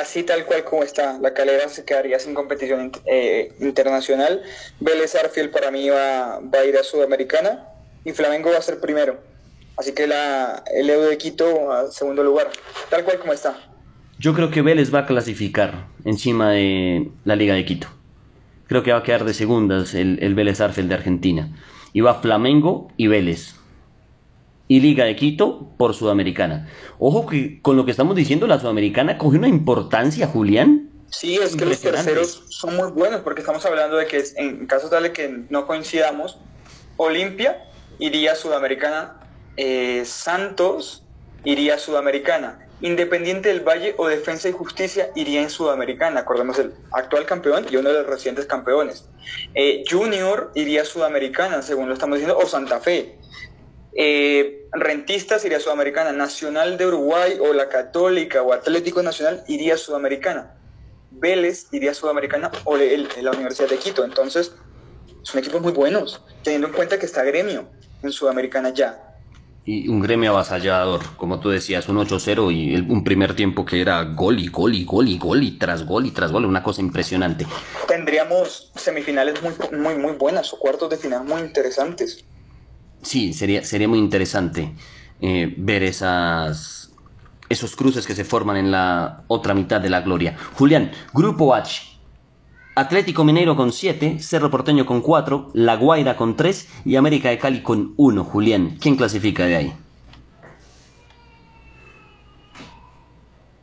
Así tal cual como está, La Calera se quedaría sin competición eh, internacional. Vélez Arfield para mí va, va a ir a Sudamericana y Flamengo va a ser primero. Así que la, el Evo de Quito a segundo lugar, tal cual como está. Yo creo que Vélez va a clasificar encima de la Liga de Quito. Creo que va a quedar de segundas el, el Vélez Arfel de Argentina. Y va Flamengo y Vélez. Y Liga de Quito por Sudamericana. Ojo que con lo que estamos diciendo, la Sudamericana coge una importancia, Julián. Sí, es que los terceros son muy buenos porque estamos hablando de que en caso tal de que no coincidamos, Olimpia iría a Sudamericana eh, Santos iría a Sudamericana. Independiente del Valle o Defensa y Justicia iría en Sudamericana. Acordemos el actual campeón y uno de los recientes campeones. Eh, Junior iría a Sudamericana, según lo estamos diciendo, o Santa Fe. Eh, Rentistas iría a Sudamericana. Nacional de Uruguay o la Católica o Atlético Nacional iría a Sudamericana. Vélez iría a Sudamericana o la Universidad de Quito. Entonces, son equipos muy buenos, teniendo en cuenta que está Gremio en Sudamericana ya. Y un gremio avasallador, como tú decías, un 8-0 y un primer tiempo que era gol y gol y gol y gol y tras gol y tras gol, una cosa impresionante. Tendríamos semifinales muy, muy, muy buenas o cuartos de final muy interesantes. Sí, sería, sería muy interesante eh, ver esas, esos cruces que se forman en la otra mitad de la gloria. Julián, Grupo H, Atlético Mineiro con 7, Cerro Porteño con 4, La Guaira con 3 y América de Cali con 1. Julián, ¿quién clasifica de ahí?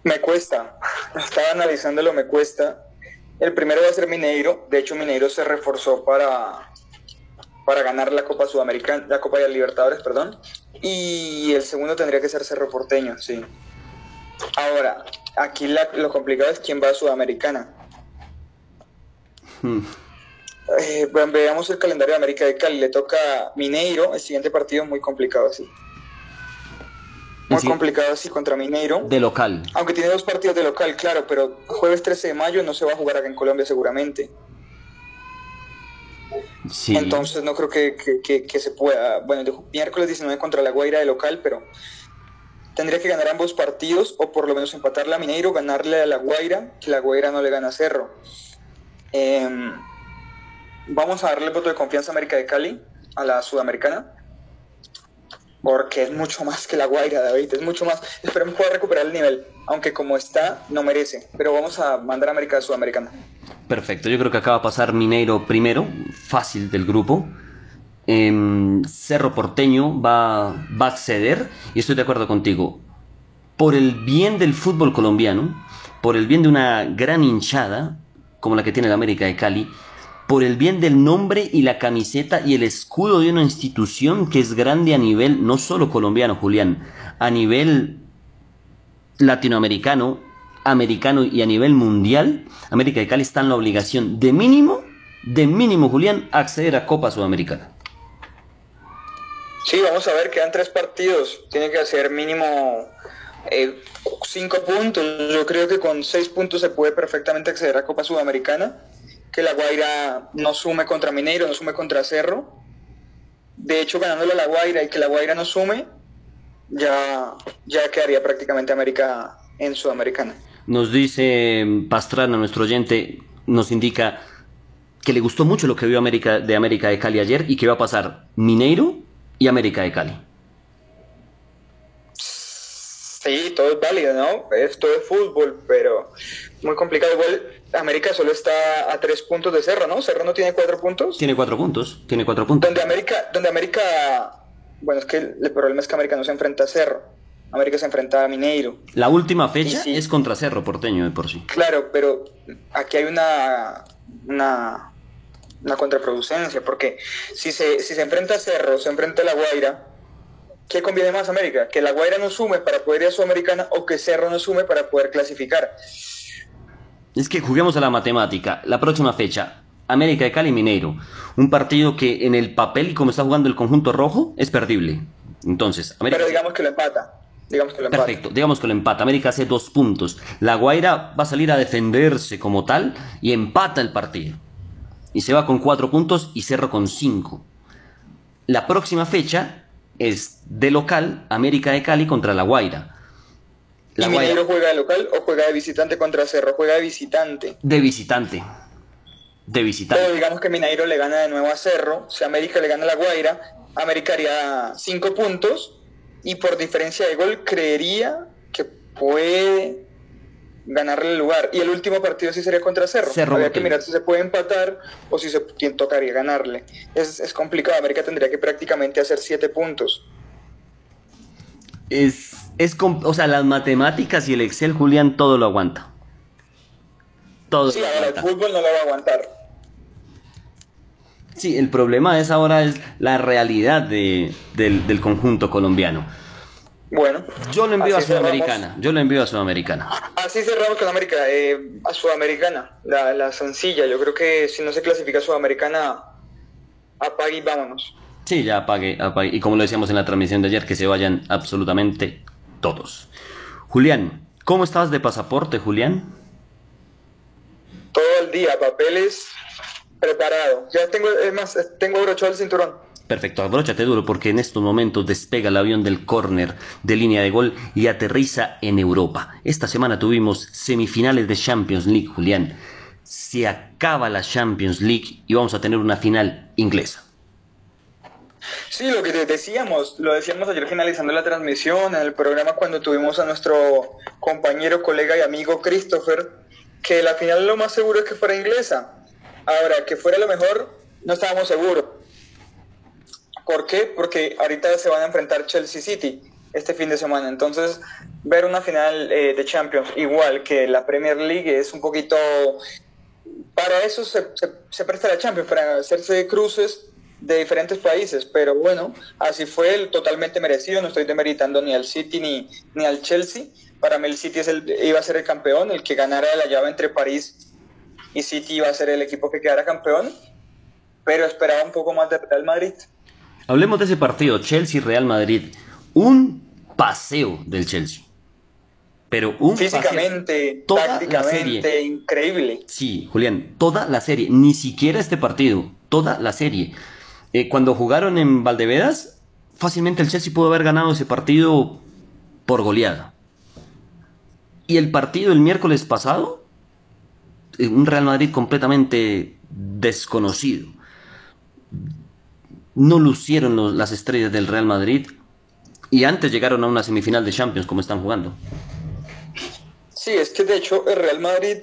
Me cuesta, estaba analizándolo, me cuesta. El primero va a ser Mineiro, de hecho Mineiro se reforzó para, para ganar la Copa Sudamericana, la Copa de Libertadores, perdón. Y el segundo tendría que ser Cerro Porteño, sí. Ahora, aquí lo complicado es quién va a Sudamericana eh, bueno, veamos el calendario de América de Cali. Le toca Mineiro, el siguiente partido muy complicado así. Muy complicado así contra Mineiro. De local. Aunque tiene dos partidos de local, claro, pero jueves 13 de mayo no se va a jugar acá en Colombia seguramente. Sí. Entonces no creo que, que, se pueda. Bueno, miércoles 19 contra la Guaira de local, pero tendría que ganar ambos partidos o por lo menos empatarle a Mineiro, ganarle a la Guaira, que la Guaira no le gana a Cerro. Em, vamos a darle el voto de confianza a América de Cali, a la sudamericana, porque es mucho más que la Guaira, David, es mucho más. Esperemos pueda recuperar el nivel, aunque como está, no merece, pero vamos a mandar a América Sudamericana. Perfecto, yo creo que acaba de pasar Mineiro primero, fácil del grupo. Em, Cerro Porteño va, va a acceder, y estoy de acuerdo contigo. Por el bien del fútbol colombiano, por el bien de una gran hinchada, como la que tiene la América de Cali, por el bien del nombre y la camiseta y el escudo de una institución que es grande a nivel no solo colombiano, Julián, a nivel latinoamericano, americano y a nivel mundial, América de Cali está en la obligación de mínimo, de mínimo, Julián, acceder a Copa Sudamericana. Sí, vamos a ver, quedan tres partidos, tiene que hacer mínimo eh, cinco puntos. Yo creo que con seis puntos se puede perfectamente acceder a Copa Sudamericana. Que la Guaira no sume contra Mineiro, no sume contra Cerro. De hecho, ganándole a la Guaira y que la Guaira no sume, ya, ya quedaría prácticamente América en Sudamericana. Nos dice Pastrana, nuestro oyente, nos indica que le gustó mucho lo que vio América, de América de Cali ayer y que va a pasar Mineiro y América de Cali. Sí, todo es válido, ¿no? Esto es fútbol, pero muy complicado. Igual América solo está a tres puntos de Cerro, ¿no? Cerro no tiene cuatro puntos. Tiene cuatro puntos, tiene cuatro puntos. Donde América, donde América, bueno, es que el problema es que América no se enfrenta a Cerro. América se enfrenta a Mineiro. La última fecha es contra Cerro Porteño de por sí. Claro, pero aquí hay una, una, una contraproducencia, porque si se, si se enfrenta a Cerro, se enfrenta a La Guaira, ¿Qué conviene más América? ¿Que La Guaira no sume para poder ir a Sudamericana o que Cerro no sume para poder clasificar? Es que juguemos a la matemática. La próxima fecha, América de Cali Mineiro. Un partido que en el papel y como está jugando el conjunto rojo es perdible. Entonces, América... Pero digamos que lo empata. Digamos que lo empata. Perfecto, digamos que lo empata. América hace dos puntos. La Guaira va a salir a defenderse como tal y empata el partido. Y se va con cuatro puntos y Cerro con cinco. La próxima fecha, es de local América de Cali contra La Guaira. La ¿Y Mineiro juega de local o juega de visitante contra Cerro? Juega de visitante. De visitante. De visitante. Pero digamos que Mineiro le gana de nuevo a Cerro, si América le gana a La Guaira, América haría cinco puntos y por diferencia de gol creería que puede ganarle el lugar. Y el último partido sí sería contra Cerro. Cerro Habría que mirar si se puede empatar o si se tocaría ganarle. Es, es complicado. América tendría que prácticamente hacer siete puntos. Es, es, o sea, las matemáticas y el Excel, Julián, todo lo aguanta. Todo sí, ahora el fútbol no lo va a aguantar. Sí, el problema es ahora es la realidad de, del, del conjunto colombiano. Bueno. Yo lo envío a Sudamericana. Yo lo envío a Sudamericana. Así cerramos con América. Eh, a Sudamericana. La, la, sencilla. Yo creo que si no se clasifica a Sudamericana, apague y vámonos. Sí, ya apague, apague. Y como lo decíamos en la transmisión de ayer, que se vayan absolutamente todos. Julián, ¿cómo estás de pasaporte, Julián? Todo el día, papeles preparado. Ya tengo, es más, tengo abrochado el cinturón. Perfecto, abróchate duro porque en estos momentos despega el avión del córner de línea de gol y aterriza en Europa. Esta semana tuvimos semifinales de Champions League, Julián. Se acaba la Champions League y vamos a tener una final inglesa. Sí, lo que te decíamos, lo decíamos ayer finalizando la transmisión en el programa cuando tuvimos a nuestro compañero, colega y amigo Christopher, que la final lo más seguro es que fuera inglesa. Ahora, que fuera lo mejor, no estábamos seguros ¿Por qué? Porque ahorita se van a enfrentar Chelsea City este fin de semana. Entonces, ver una final eh, de Champions igual que la Premier League es un poquito... Para eso se, se, presta la Champions, para hacerse cruces de diferentes países, pero bueno, así fue el totalmente merecido, no estoy demeritando ni al City ni, ni al Chelsea, para mí el City es el, iba a ser el campeón, el que ganara la llave entre París y City iba a ser el equipo que quedara campeón, pero esperaba un poco más de Real Madrid. Hablemos de ese partido, Chelsea-Real Madrid. Un paseo del Chelsea. Pero un Físicamente, toda la serie. increíble. Sí, Julián, toda la serie. Ni siquiera este partido, toda la serie. Eh, cuando jugaron en Valdevedas, fácilmente el Chelsea pudo haber ganado ese partido por goleada. Y el partido el miércoles pasado, eh, un Real Madrid completamente desconocido no lucieron las estrellas del Real Madrid y antes llegaron a una semifinal de Champions como están jugando. Sí, es que de hecho el Real Madrid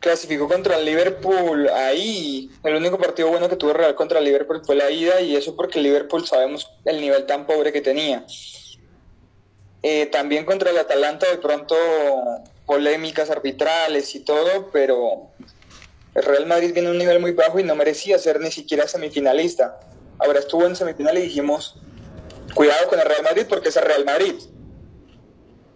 clasificó contra el Liverpool ahí. El único partido bueno que tuvo el Real contra el Liverpool fue la ida y eso porque el Liverpool sabemos el nivel tan pobre que tenía. Eh, también contra el Atalanta de pronto polémicas arbitrales y todo, pero el Real Madrid viene a un nivel muy bajo y no merecía ser ni siquiera semifinalista. Ahora estuvo en semifinal y dijimos, cuidado con el Real Madrid porque es el Real Madrid.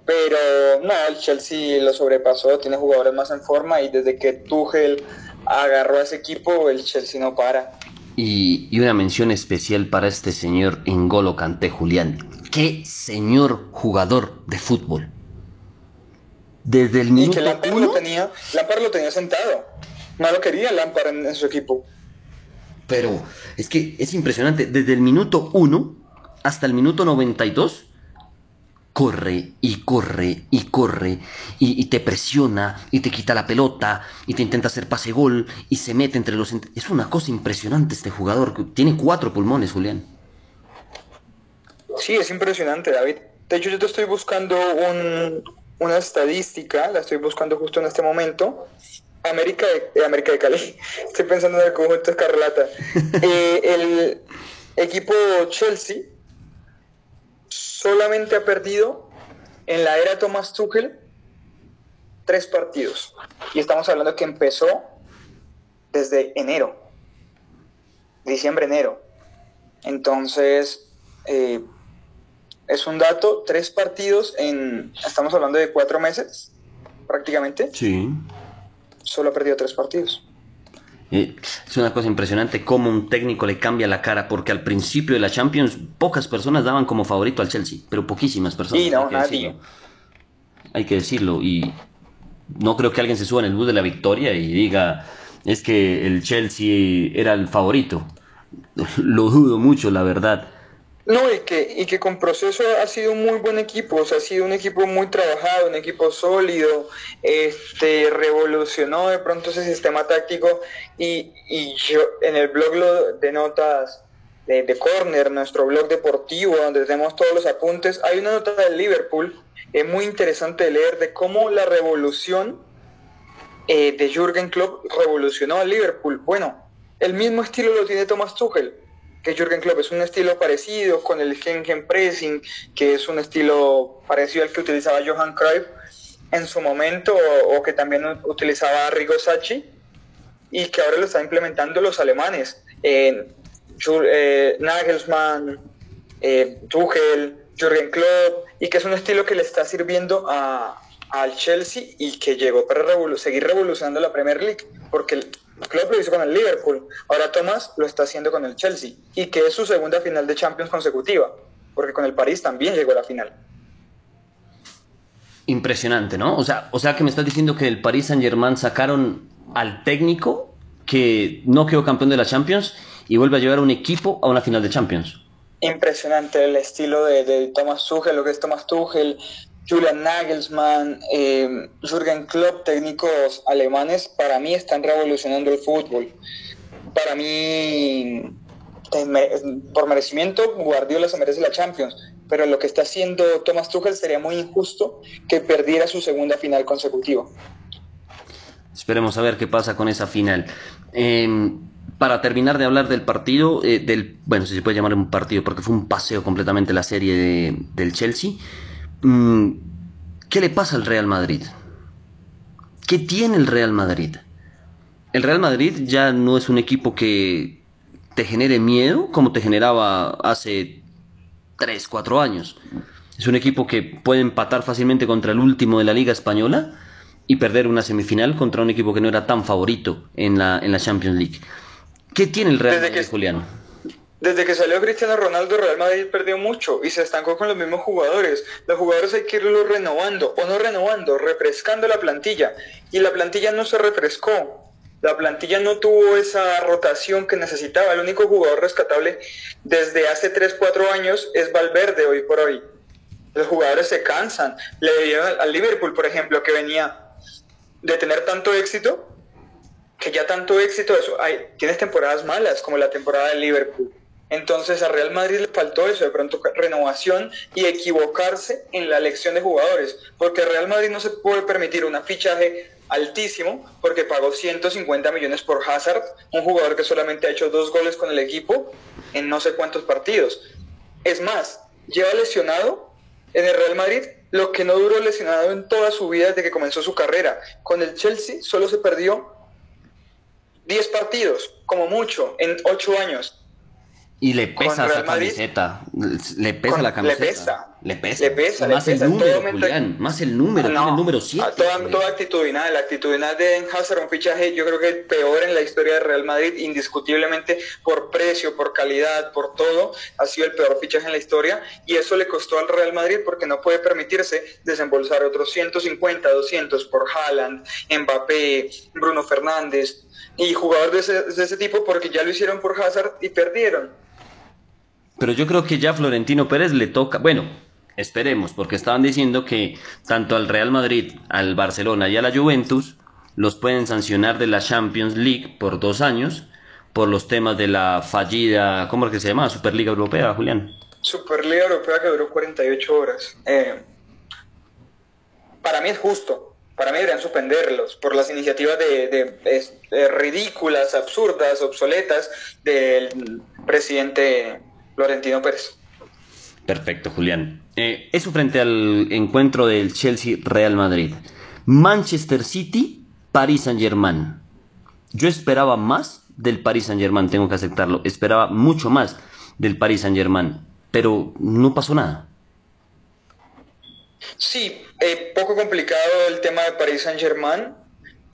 Pero no, el Chelsea lo sobrepasó, tiene jugadores más en forma y desde que Tuchel agarró a ese equipo, el Chelsea no para. Y, una mención especial para este señor Engolo Canté Julián. Qué señor jugador de fútbol. Desde el minuto y que Lampard lo tenía, Lampard lo tenía sentado. No lo quería Lampard en, su equipo. Pero es que es impresionante. Desde el minuto 1 hasta el minuto 92 corre y corre y corre y, te presiona y te quita la pelota y te intenta hacer pase gol y se mete entre los... Es una cosa impresionante este jugador. Tiene cuatro pulmones, Julián. Sí, es impresionante, David. De hecho, yo te estoy buscando una estadística, la estoy buscando justo en este momento, América de, América de Cali. Estoy pensando en el conjunto Escarlata. Eh, el equipo Chelsea solamente ha perdido en la era Thomas Tuchel tres partidos. Y estamos hablando que empezó desde enero. Diciembre, enero. Entonces, eh, es un dato, tres partidos en, estamos hablando de cuatro meses, prácticamente. Sí solo ha perdido tres partidos. es una cosa impresionante cómo un técnico le cambia la cara, porque al principio de la Champions pocas personas daban como favorito al Chelsea, pero poquísimas personas. No, hay nadie. Hay que decirlo, y no creo que alguien se suba en el bus de la victoria y diga, es que el Chelsea era el favorito. Lo dudo mucho, la verdad. No, y que, y que con proceso ha sido un muy buen equipo, o sea, ha sido un equipo muy trabajado, un equipo sólido, este, revolucionó de pronto ese sistema táctico y, y yo en el blog de notas de, de, Corner, nuestro blog deportivo, donde tenemos todos los apuntes, hay una nota del Liverpool, es muy interesante de leer de cómo la revolución eh, de Jürgen Klopp revolucionó al Liverpool. Bueno, el mismo estilo lo tiene Thomas Tuchel que Jürgen Klopp es un estilo parecido con el Gengen Pressing, que es un estilo parecido al que utilizaba Johan Cruyff en su momento o, que también utilizaba Rigo Sacchi y que ahora lo están implementando los alemanes. Eh, Nagelsmann, eh, Tuchel, Jürgen Klopp, y que es un estilo que le está sirviendo a, al Chelsea y que llegó para seguir revolucionando la Premier League, porque Klopp lo hizo con el Liverpool, ahora Thomas lo está haciendo con el Chelsea y que es su segunda final de Champions consecutiva, porque con el París también llegó a la final. Impresionante, ¿no? O sea, o sea que me estás diciendo que el Paris Saint Germain sacaron al técnico que no quedó campeón de la Champions y vuelve a llevar un equipo a una final de Champions. Impresionante el estilo de, Thomas Tuchel, lo que es Thomas Tuchel, Julian Nagelsmann, eh, Jürgen Klopp, técnicos alemanes, para mí están revolucionando el fútbol. Para mí, por merecimiento, Guardiola se merece la Champions, pero lo que está haciendo Thomas Tuchel sería muy injusto que perdiera su segunda final consecutiva. Esperemos a ver qué pasa con esa final. Em, para terminar de hablar del partido, eh, del, bueno, si se puede llamar un partido, porque fue un paseo completamente la serie del Chelsea. Mm, ¿Qué le pasa al Real Madrid? ¿Qué tiene el Real Madrid? El Real Madrid ya no es un equipo que te genere miedo como te generaba hace 3, 4 años. Es un equipo que puede empatar fácilmente contra el último de la Liga Española y perder una semifinal contra un equipo que no era tan favorito en la, en la Champions League. ¿Qué tiene el Real Madrid, Julián? Desde que salió Cristiano Ronaldo, Real Madrid perdió mucho y se estancó con los mismos jugadores. Los jugadores hay que irlos renovando, o no renovando, refrescando la plantilla. Y la plantilla no se refrescó. La plantilla no tuvo esa rotación que necesitaba. El único jugador rescatable desde hace 3-4 años es Valverde hoy por hoy. Los jugadores se cansan. Le dieron al Liverpool, por ejemplo, que venía de tener tanto éxito, que ya tanto éxito, eso, hay, tienes temporadas malas, como la temporada del Liverpool. Entonces a Real Madrid le faltó eso, de pronto renovación y equivocarse en la elección de jugadores, porque Real Madrid no se puede permitir un fichaje altísimo, porque pagó 150 millones por Hazard, un jugador que solamente ha hecho dos goles con el equipo en no sé cuántos partidos. Es más, lleva lesionado en el Real Madrid lo que no duró lesionado en toda su vida desde que comenzó su carrera. Con el Chelsea solo se perdió 10 partidos, como mucho, en 8 años. Y le pesa esa camiseta. Le pesa la camiseta. Le pesa. Le pesa. Le pesa más, el número, Julián, más el número, tiene el número 7. Toda, toda actitudinal. La actitudinal de Hazard, un fichaje yo creo que el peor en la historia de Real Madrid, indiscutiblemente por precio, por calidad, por todo, ha sido el peor fichaje en la historia. Y eso le costó al Real Madrid porque no puede permitirse desembolsar otros 150, 200 por Haaland, Mbappé, Bruno Fernández y jugadores de ese, de ese tipo porque ya lo hicieron por Hazard y perdieron. Pero yo creo que ya Florentino Pérez le toca, bueno, esperemos, porque estaban diciendo que tanto al Real Madrid, al Barcelona y a la Juventus los pueden sancionar de la Champions League por dos años por los temas de la fallida, ¿cómo es que se llama? Superliga Europea, Julián. Superliga Europea que duró 48 horas. Eh, para mí es justo. Para mí deberían suspenderlos por las iniciativas de, de ridículas, absurdas, obsoletas del presidente Florentino Pérez. Perfecto, Julián. Eh, eso frente al encuentro del Chelsea-Real Madrid. Manchester City, Paris Saint-Germain. Yo esperaba más del Paris Saint-Germain, tengo que aceptarlo. Esperaba mucho más del Paris Saint-Germain, pero no pasó nada. Sí, eh, poco complicado el tema de Paris Saint-Germain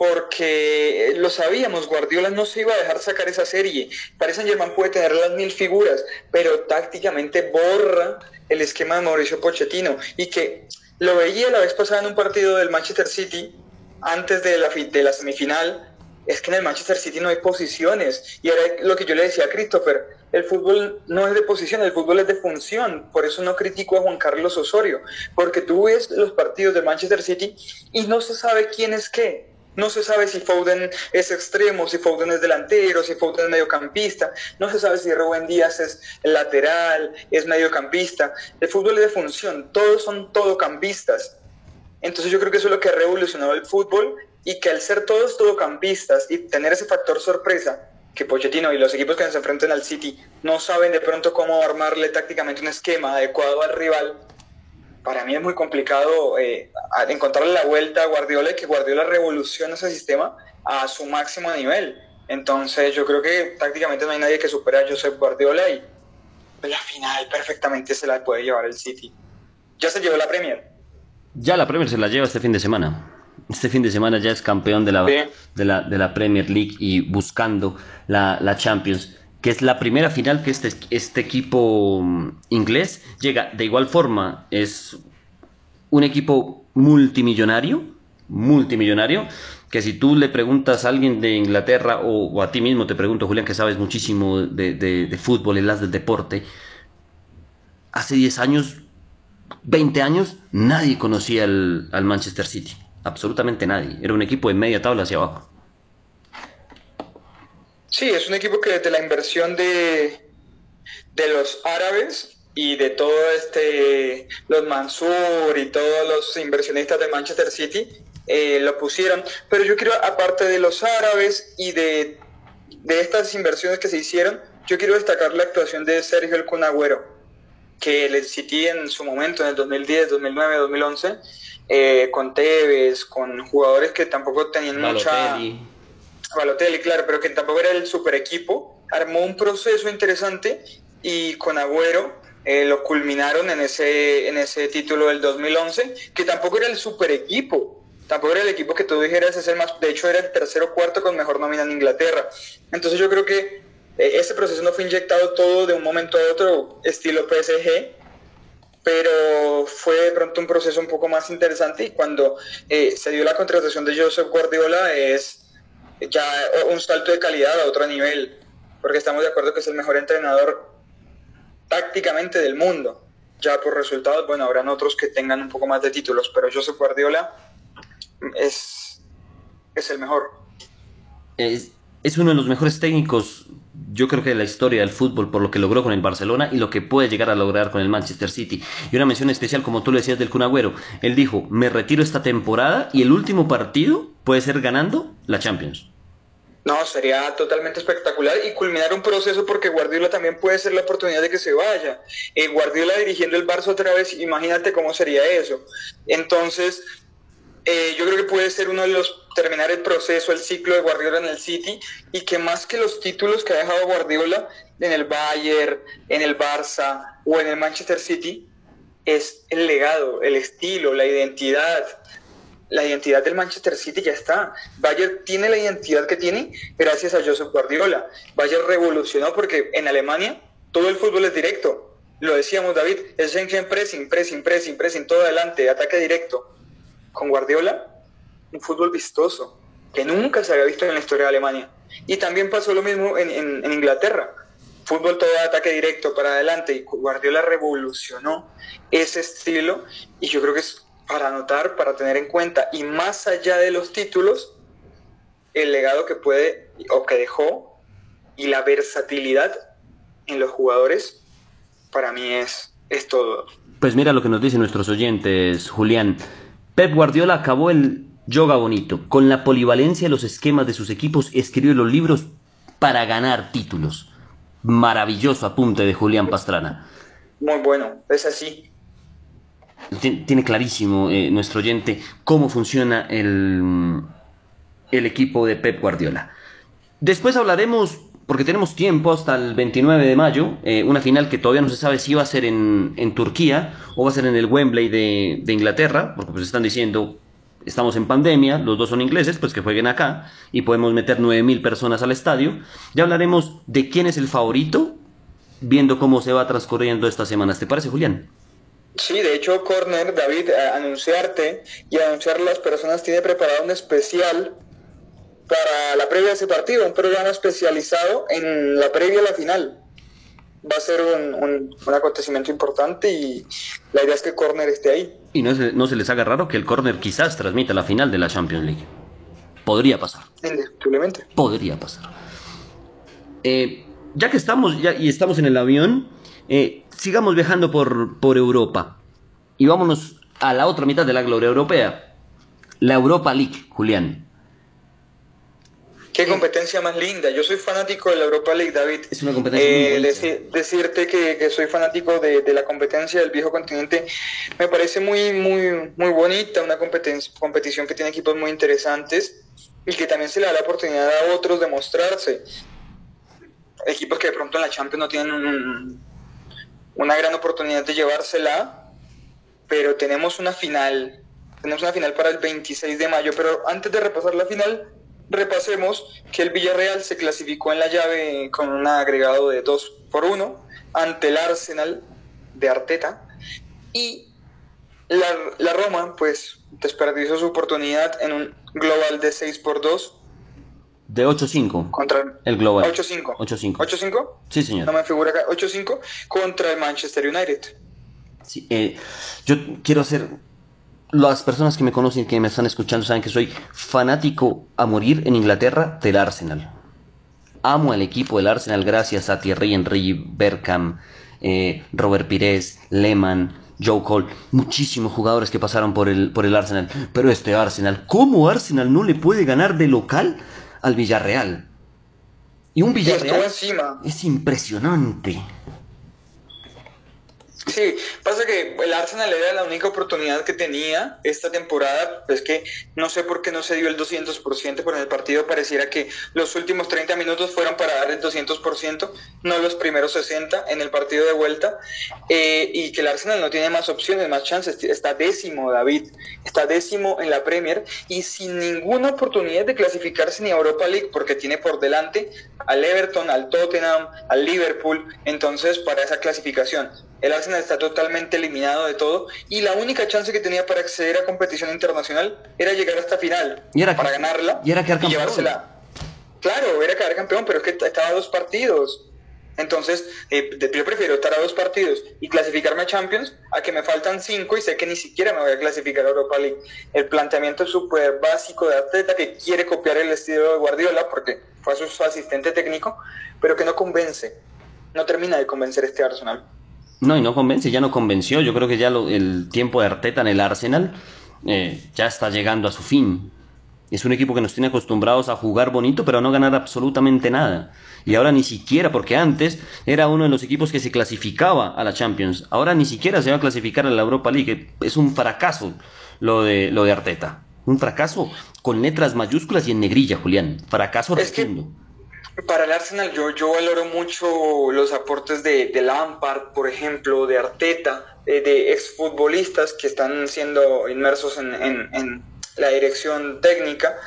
porque eh, lo sabíamos, Guardiola no se iba a dejar sacar esa serie. Paris Saint Germain puede tener las mil figuras, pero tácticamente borra el esquema de Mauricio Pochettino y que lo veía la vez pasada en un partido del Manchester City antes de la, de la semifinal. Es que en el Manchester City no hay posiciones. Y era lo que yo le decía a Christopher, el fútbol no es de posición, el fútbol es de función. Por eso no critico a Juan Carlos Osorio, porque tú ves los partidos del Manchester City y no se sabe quién es qué no se sabe si Foden es extremo, si Foden es delantero, si Foden es mediocampista. No se sabe si Rubén Díaz es lateral, es mediocampista. El fútbol es de función, todos son todocampistas. Entonces yo creo que eso es lo que ha revolucionado el fútbol y que al ser todos todocampistas y tener ese factor sorpresa, que Pochettino y los equipos que se enfrentan al City no saben de pronto cómo armarle tácticamente un esquema adecuado al rival, para mí es muy complicado eh, encontrarle la vuelta a Guardiola y que Guardiola revolucione ese sistema a su máximo nivel. Entonces yo creo que tácticamente no hay nadie que supere a Josep Guardiola y la final perfectamente se la puede llevar el City. Ya se llevó la Premier. Ya la Premier se la lleva este fin de semana. Este fin de semana ya es campeón de la, de la, de la Premier League y buscando la, la Champions que es la primera final que este, este equipo mm, inglés llega. De igual forma, es un equipo multimillonario, multimillonario, que si tú le preguntas a alguien de Inglaterra o, a ti mismo, te pregunto, Julián, que sabes muchísimo de, de, fútbol y las del deporte, hace 10 años, 20 años, nadie conocía al, al Manchester City. Absolutamente nadie. Era un equipo de media tabla hacia abajo. Sí, es un equipo que desde la inversión de, de los árabes y de todo este, los Mansur y todos los inversionistas de Manchester City, eh, lo pusieron. Pero yo quiero, aparte de los árabes y de, de estas inversiones que se hicieron, yo quiero destacar la actuación de Sergio El Cunagüero, que el City en su momento, en el 2010, 2009, 2011, con Tevez, con jugadores que tampoco tenían mucha... Balotelli, claro, pero que tampoco era el super equipo, armó un proceso interesante y con Agüero eh, lo culminaron en ese, en ese título del 2011, que tampoco era el super equipo, tampoco era el equipo que tú dijeras es el más, de hecho era el tercero o cuarto con mejor nómina en Inglaterra. Entonces yo creo que eh, ese proceso no fue inyectado todo de un momento a otro, estilo PSG, pero fue de pronto un proceso un poco más interesante y cuando eh, se dio la contratación de Joseph Guardiola es ya un salto de calidad a otro nivel, porque estamos de acuerdo que es el mejor entrenador tácticamente del mundo. Ya por resultados, bueno, habrán otros que tengan un poco más de títulos, pero Josep Guardiola es, es el mejor. Es, es uno de los mejores técnicos, yo creo que de la historia del fútbol, por lo que logró con el Barcelona y lo que puede llegar a lograr con el Manchester City. Y una mención especial, como tú le decías, del Cunagüero. Él dijo, me retiro esta temporada y el último partido puede ser ganando la Champions. No, sería totalmente espectacular y culminar un proceso porque Guardiola también puede ser la oportunidad de que se vaya. Eh, Guardiola dirigiendo el Barça otra vez, imagínate cómo sería eso. Entonces, eh, yo creo que puede ser uno de los terminar el proceso, el ciclo de Guardiola en el City y que más que los títulos que ha dejado Guardiola en el Bayern, en el Barça o en el Manchester City, es el legado, el estilo, la identidad, la identidad del Manchester City ya está. Bayern tiene la identidad que tiene gracias a Joseph Guardiola. Bayern revolucionó porque en Alemania todo el fútbol es directo. Lo decíamos, David, es en pressing, pressing, pressing, pressing, todo adelante, ataque directo. Con Guardiola, un fútbol vistoso, que nunca se había visto en la historia de Alemania. Y también pasó lo mismo en, en Inglaterra. Fútbol todo ataque directo para adelante. Y Guardiola revolucionó ese estilo y yo creo que es para anotar, para tener en cuenta, y más allá de los títulos, el legado que puede o que dejó y la versatilidad en los jugadores, para mí es, es todo. Pues mira lo que nos dicen nuestros oyentes, Julián. Pep Guardiola acabó el yoga bonito, con la polivalencia de los esquemas de sus equipos, escribió los libros para ganar títulos. Maravilloso apunte de Julián Pastrana. Muy bueno, es así tiene clarísimo eh, nuestro oyente cómo funciona el, el equipo de Pep Guardiola. Después hablaremos, porque tenemos tiempo hasta el 29 de mayo, eh, una final que todavía no se sabe si va a ser en, en Turquía o va a ser en el Wembley de, de, Inglaterra, porque pues están diciendo, estamos en pandemia, los dos son ingleses, pues que jueguen acá y podemos meter 9.000 personas al estadio. Ya hablaremos de quién es el favorito, viendo cómo se va transcurriendo estas semanas. ¿Te parece, Julián? Sí, de hecho, Corner, David, anunciarte y anunciar a las personas tiene preparado un especial para la previa de ese partido, un programa especializado en la previa a la final. Va a ser un, acontecimiento importante y la idea es que Corner esté ahí. Y no se, no se les haga raro que el Corner quizás transmita la final de la Champions League. Podría pasar. Indiscutiblemente. Podría pasar. Eh, ya que estamos ya, y estamos en el avión, eh, sigamos viajando por, por Europa y vámonos a la otra mitad de la gloria europea, la Europa League, Julián. Qué competencia más linda. Yo soy fanático de la Europa League, David. Es una competencia muy eh, Decirte que, soy fanático de, la competencia del viejo continente me parece muy, muy, muy bonita. Una competencia, competición que tiene equipos muy interesantes y que también se le da la oportunidad a otros de mostrarse. Equipos que de pronto en la Champions no tienen un, una gran oportunidad de llevársela, pero tenemos una final, tenemos una final para el 26 de mayo, pero antes de repasar la final, repasemos que el Villarreal se clasificó en la llave con un agregado de 2 por 1 ante el Arsenal de Arteta y La, Roma, pues, desperdició su oportunidad en un global de 6 por 2 de 8-5. Contra el Global. 8-5. 8-5. 8-5. Sí, señor. No me figura acá. 8-5 contra el Manchester United. Sí, eh, yo quiero hacer. Las personas que me conocen, que me están escuchando, saben que soy fanático a morir en Inglaterra del Arsenal. Amo al equipo del Arsenal gracias a Thierry Henry, Berkham, eh, Robert Pires, Lehmann, Joe Cole, muchísimos jugadores que pasaron por el, por el Arsenal. Pero este Arsenal, ¿cómo Arsenal no le puede ganar de local al Villarreal. Y un Villarreal es impresionante. Sí, pasa que el Arsenal era la única oportunidad que tenía esta temporada, pues que no sé por qué no se dio el 200%, pero en el partido pareciera que los últimos 30 minutos fueron para dar el 200%, no los primeros 60 en el partido de vuelta, eh, y que el Arsenal no tiene más opciones, más chances, está décimo David, está décimo en la Premier y sin ninguna oportunidad de clasificarse ni a Europa League, porque tiene por delante al Everton, al Tottenham, al Liverpool, entonces para esa clasificación. El Arsenal está totalmente eliminado de todo y la única chance que tenía para acceder a competición internacional era llegar hasta final ¿Y era para ganarla y, era campeón. llevársela. Claro, era quedar campeón, pero es que estaba a dos partidos. Entonces, eh, yo prefiero estar a dos partidos y clasificarme a Champions a que me faltan cinco y sé que ni siquiera me voy a clasificar a Europa League. El planteamiento es súper básico de atleta que quiere copiar el estilo de Guardiola porque fue su asistente técnico, pero que no convence, no termina de convencer este Arsenal. No, y no convence, ya no convenció. Yo creo que ya el tiempo de Arteta en el Arsenal eh, ya está llegando a su fin. Es un equipo que nos tiene acostumbrados a jugar bonito, pero a no ganar absolutamente nada. Y ahora ni siquiera, porque antes era uno de los equipos que se clasificaba a la Champions. Ahora ni siquiera se va a clasificar a la Europa League. Es un fracaso lo de, lo de Arteta. Un fracaso con letras mayúsculas y en negrilla, Julián. Fracaso es para el Arsenal yo, valoro mucho los aportes de, Lampard, por ejemplo, de Arteta, de, de exfutbolistas que están siendo inmersos en, en, la dirección técnica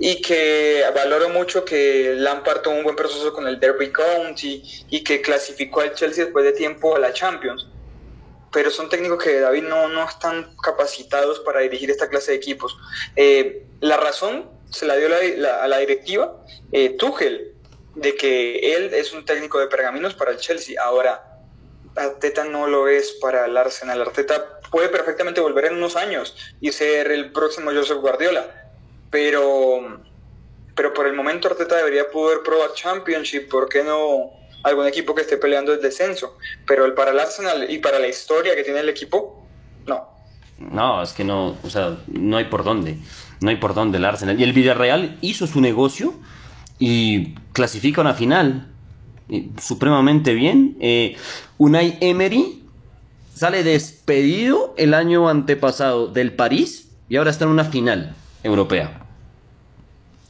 y que valoro mucho que Lampard tuvo un buen proceso con el Derby County y que clasificó al Chelsea después de tiempo a la Champions. Pero son técnicos que David no, no están capacitados para dirigir esta clase de equipos. Eh, la razón se la dio la, a la directiva eh, Tuchel, de que él es un técnico de pergaminos para el Chelsea. Ahora, Arteta no lo es para el Arsenal. Arteta puede perfectamente volver en unos años y ser el próximo Joseph Guardiola. Pero, pero por el momento Arteta debería poder probar Championship. ¿Por qué no algún equipo que esté peleando el descenso? Pero para el Arsenal y para la historia que tiene el equipo, no. No, es que no, o sea, no hay por dónde. No hay por dónde el Arsenal. Y el Villarreal hizo su negocio y clasifica una final supremamente bien. Eh, Unai Emery sale despedido el año antepasado del París y ahora está en una final europea.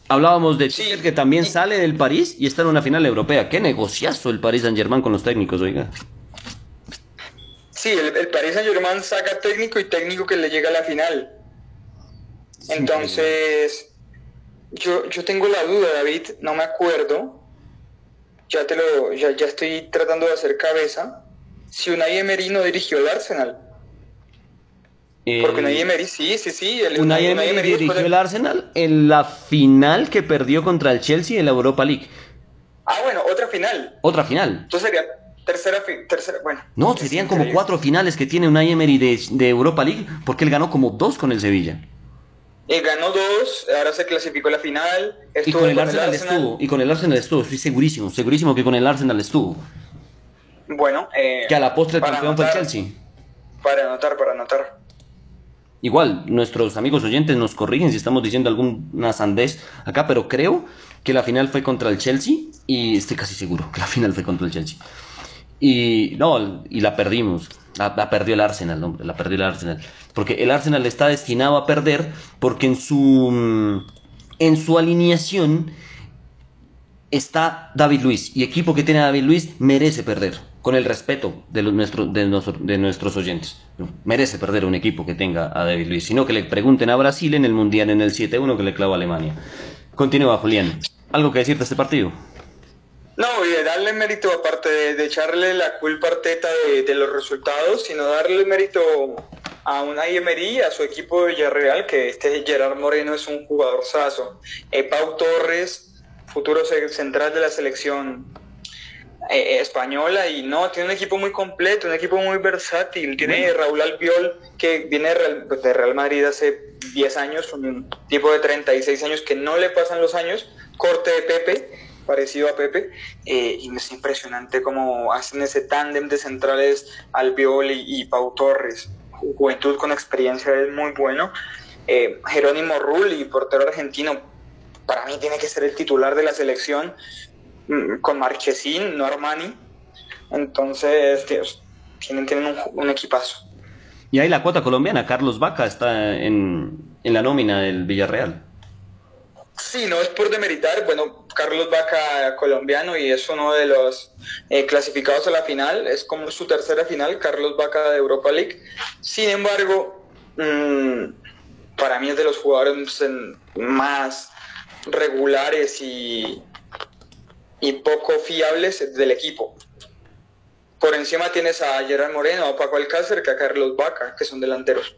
Hablábamos de Chile que también sale del París y está en una final europea. Qué negociazo el París Saint Germain con los técnicos, oiga. Sí, el, el Paris Saint Germain saca técnico y técnico que le llega a la final. Entonces, yo, yo tengo la duda, David, no me acuerdo. Ya te lo, ya, ya estoy tratando de hacer cabeza. Si Unai Emery no dirigió el Arsenal. Porque Unai Emery, sí, sí, sí. El, Unai, Emery, dirigió el Arsenal en la final que perdió contra el Chelsea en la Europa League. Ah, bueno, otra final. Otra final. Entonces sería tercera, tercera bueno. No, serían como cuatro finales que tiene Unai Emery de, de Europa League, porque él ganó como dos con el Sevilla. Y ganó dos, ahora se clasificó la final. y con el, Arsenal, estuvo, y con el Arsenal estuvo, estoy segurísimo, segurísimo que con el Arsenal estuvo. Bueno, eh, que a la postre el campeón fue el Chelsea. Para anotar, para anotar. Igual, nuestros amigos oyentes nos corrigen si estamos diciendo alguna sandez acá, pero creo que la final fue contra el Chelsea y estoy casi seguro que la final fue contra el Chelsea. Y no, y la perdimos. La, perdió el Arsenal, hombre, la perdió el Arsenal. Porque el Arsenal está destinado a perder porque en su, en su alineación está David Luis. Y equipo que tiene David Luis merece perder, con el respeto de, los, de, de nuestros oyentes. Merece perder un equipo que tenga a David Luis. Sino que le pregunten a Brasil en el Mundial en el 7-1 que le clavó a Alemania. Continúa, Julián. ¿Algo que decirte de este partido? No, y darle mérito, aparte de, echarle la culpa a Arteta de, los resultados, sino darle mérito a una Emery a su equipo de Villarreal, que este Gerard Moreno es un jugador sazo. Eh, Pau Torres, futuro central de la selección eh, española y no, tiene un equipo muy completo, un equipo muy versátil. Tiene Raúl Albiol, que viene de Real, de Real, Madrid hace 10 años, un tipo de 36 años que no le pasan los años, corte de Pepe, parecido a Pepe, eh, y es impresionante cómo hacen ese tándem de centrales Albiol y, y Pau Torres. Juventud con experiencia es muy bueno. Eh, Jerónimo Rulli, portero argentino, para mí tiene que ser el titular de la selección mm, con Marchesín, no Armani. Entonces, tienen, tienen un, equipazo. Y ahí la cuota colombiana, Carlos Vaca está en, en la nómina del Villarreal. Sí, no es por demeritar. Bueno, Carlos Vaca, colombiano, y es uno de los eh, clasificados a la final. Es como su tercera final, Carlos Vaca de Europa League. Sin embargo, mmm, para mí es de los jugadores más regulares y, y poco fiables del equipo. Por encima tienes a Gerard Moreno, a Paco Alcácer, que a Carlos Vaca, que son delanteros.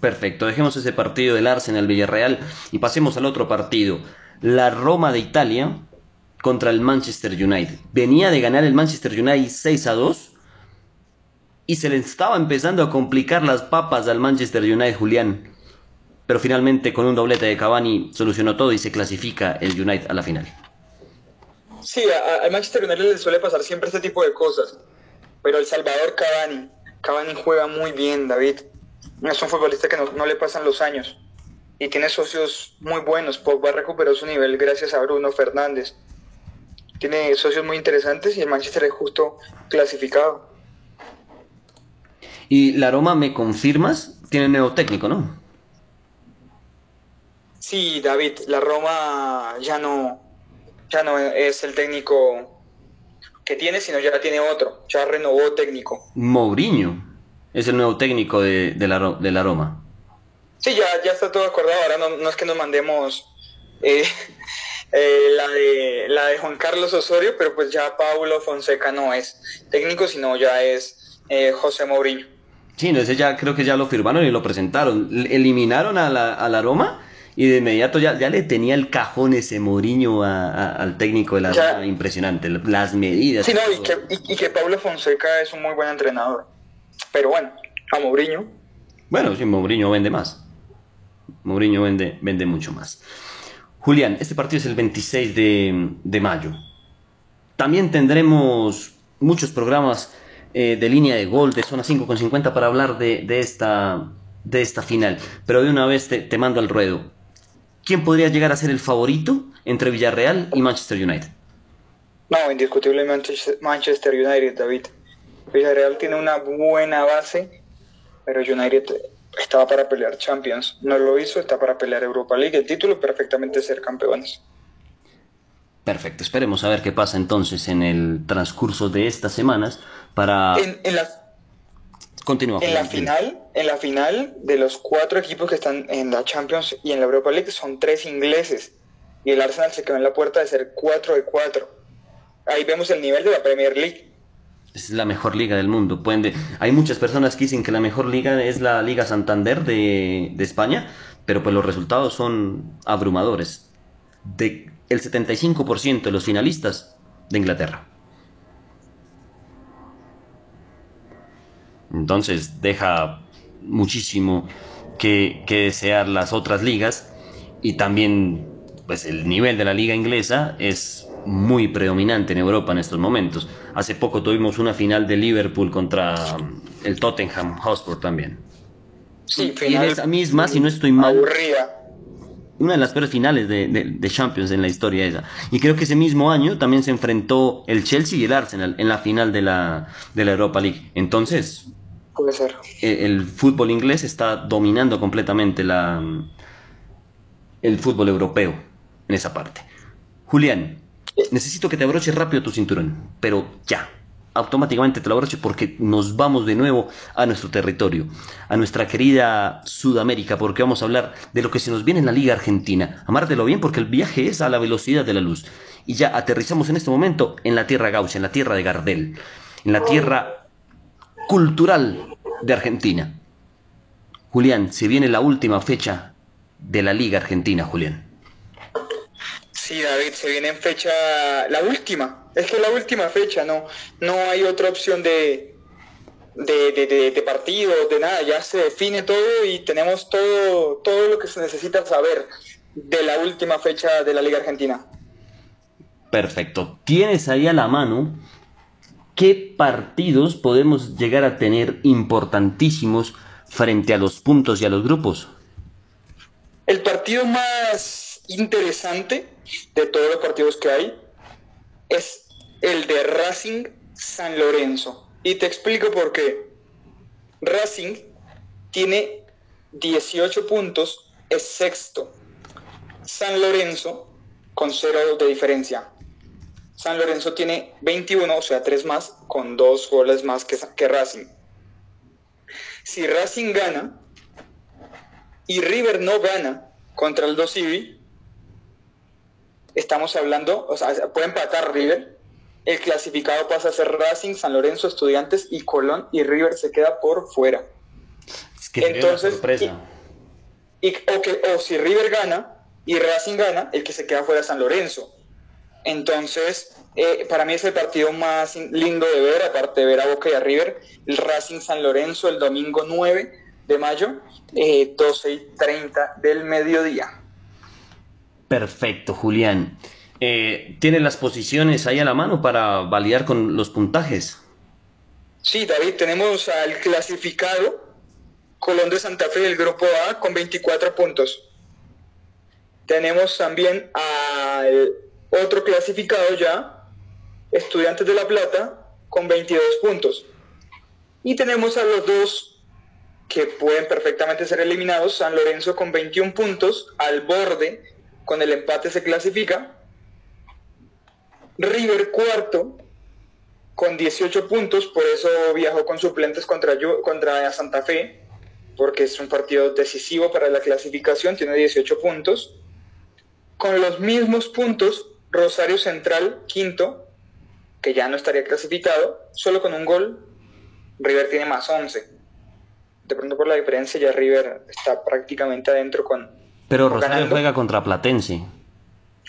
Perfecto, dejemos ese partido del Arsenal Villarreal y pasemos al otro partido. La Roma de Italia contra el Manchester United. Venía de ganar el Manchester United 6 a 2 y se le estaba empezando a complicar las papas al Manchester United Julián. Pero finalmente con un doblete de Cavani solucionó todo y se clasifica el United a la final. Sí, al Manchester United le suele pasar siempre este tipo de cosas. Pero el Salvador Cavani, Cavani juega muy bien, David es un futbolista que no, le pasan los años y tiene socios muy buenos. Pogba recuperó su nivel gracias a Bruno Fernández. Tiene socios muy interesantes y el Manchester es justo clasificado. ¿Y la Roma, me confirmas? Tiene nuevo técnico, ¿no? Sí, David, la Roma ya no, ya no es el técnico que tiene, sino ya tiene otro. Ya renovó técnico. Mourinho es el nuevo técnico de, de, la, de la Roma. Sí, ya, ya está todo acordado. Ahora no, no es que nos mandemos eh, eh, la, de, la de Juan Carlos Osorio, pero pues ya Paulo Fonseca no es técnico, sino ya es eh, José Mourinho. Sí, no, ese ya creo que ya lo firmaron y lo presentaron. Eliminaron a la, a la Roma y de inmediato ya, ya le tenía el cajón ese Mourinho al técnico de la Roma. Impresionante, las medidas. Sí, no, y que, y, y que Paulo Fonseca es un muy buen entrenador. Pero bueno, a Mourinho. Bueno, sí, Mourinho vende más. Mourinho vende, vende mucho más. Julián, este partido es el 26 de, mayo. También tendremos muchos programas eh, de línea de gol, de zona 5,50 para hablar de, esta, de esta final. Pero de una vez te, te mando al ruedo. ¿Quién podría llegar a ser el favorito entre Villarreal y Manchester United? No, indiscutiblemente Manchester United, David. Villarreal tiene una buena base, pero United estaba para pelear Champions. No lo hizo, está para pelear Europa League, el título perfectamente ser campeones. Perfecto, esperemos a ver qué pasa entonces en el transcurso de estas semanas para... En, la... Continúa. En la, final, en la final de los cuatro equipos que están en la Champions y en la Europa League son tres ingleses y el Arsenal se quedó en la puerta de ser 4 de 4. Ahí vemos el nivel de la Premier League es la mejor liga del mundo. Pueden Hay muchas personas que dicen que la mejor liga es la Liga Santander de, España, pero pues los resultados son abrumadores. De el 75% de los finalistas de Inglaterra. Entonces deja muchísimo que, que desear las otras ligas y también pues el nivel de la liga inglesa es muy predominante en Europa en estos momentos. Hace poco tuvimos una final de Liverpool contra um, el Tottenham Hotspur también. Sí, y en esa misma, si no estoy mal, una de las peores finales de, de, Champions en la historia esa. Y creo que ese mismo año también se enfrentó el Chelsea y el Arsenal en la final de la, de la Europa League. Entonces, Puede ser. El, el, fútbol inglés está dominando completamente la, el fútbol europeo en esa parte. Julián, necesito que te abroches rápido tu cinturón, pero ya. Automáticamente te lo abroches porque nos vamos de nuevo a nuestro territorio, a nuestra querida Sudamérica, porque vamos a hablar de lo que se nos viene en la Liga Argentina. Amártelo bien porque el viaje es a la velocidad de la luz. Y ya aterrizamos en este momento en la tierra gaucha, en la tierra de Gardel, en la tierra cultural de Argentina. Julián, se viene la última fecha de la Liga Argentina, Julián. Sí, David, se viene en fecha, la última, es que la última fecha, no, no hay otra opción de, de, de, de, partido, de nada, ya se define todo y tenemos todo, todo lo que se necesita saber de la última fecha de la Liga Argentina. Perfecto. ¿Tienes ahí a la mano qué partidos podemos llegar a tener importantísimos frente a los puntos y a los grupos? El partido más interesante de todos los partidos que hay es el de Racing San Lorenzo. Y te explico por qué. Racing tiene 18 puntos, es sexto. San Lorenzo con 0 de diferencia. San Lorenzo tiene 21, o sea, 3 más, con 2 goles más que, que Racing. Si Racing gana y River no gana contra el 2 Civi, estamos hablando, o sea, puede empatar River, el clasificado pasa a ser Racing, San Lorenzo, Estudiantes y Colón, y River se queda por fuera. Es que Entonces, sorpresa. Y, o, que, o si River gana y Racing gana, el que se queda fuera es San Lorenzo. Entonces, eh, para mí es el partido más lindo de ver, aparte de ver a Boca y a River, el Racing San Lorenzo el domingo 9 de mayo, eh, 12 y 30 del mediodía. Perfecto, Julián. Eh, ¿Tiene las posiciones ahí a la mano para validar con los puntajes? Sí, David, tenemos al clasificado Colón de Santa Fe del grupo A con 24 puntos. Tenemos también al otro clasificado ya, Estudiantes de La Plata, con 22 puntos. Y tenemos a los dos que pueden perfectamente ser eliminados, San Lorenzo con 21 puntos, al borde, con el empate se clasifica. River cuarto, con 18 puntos, por eso viajó con suplentes contra, contra Santa Fe, porque es un partido decisivo para la clasificación, tiene 18 puntos. Con los mismos puntos, Rosario Central, quinto, que ya no estaría clasificado, solo con un gol, River tiene más 11. De pronto por la diferencia ya River está prácticamente adentro con... Pero Rosario juega contra Platense.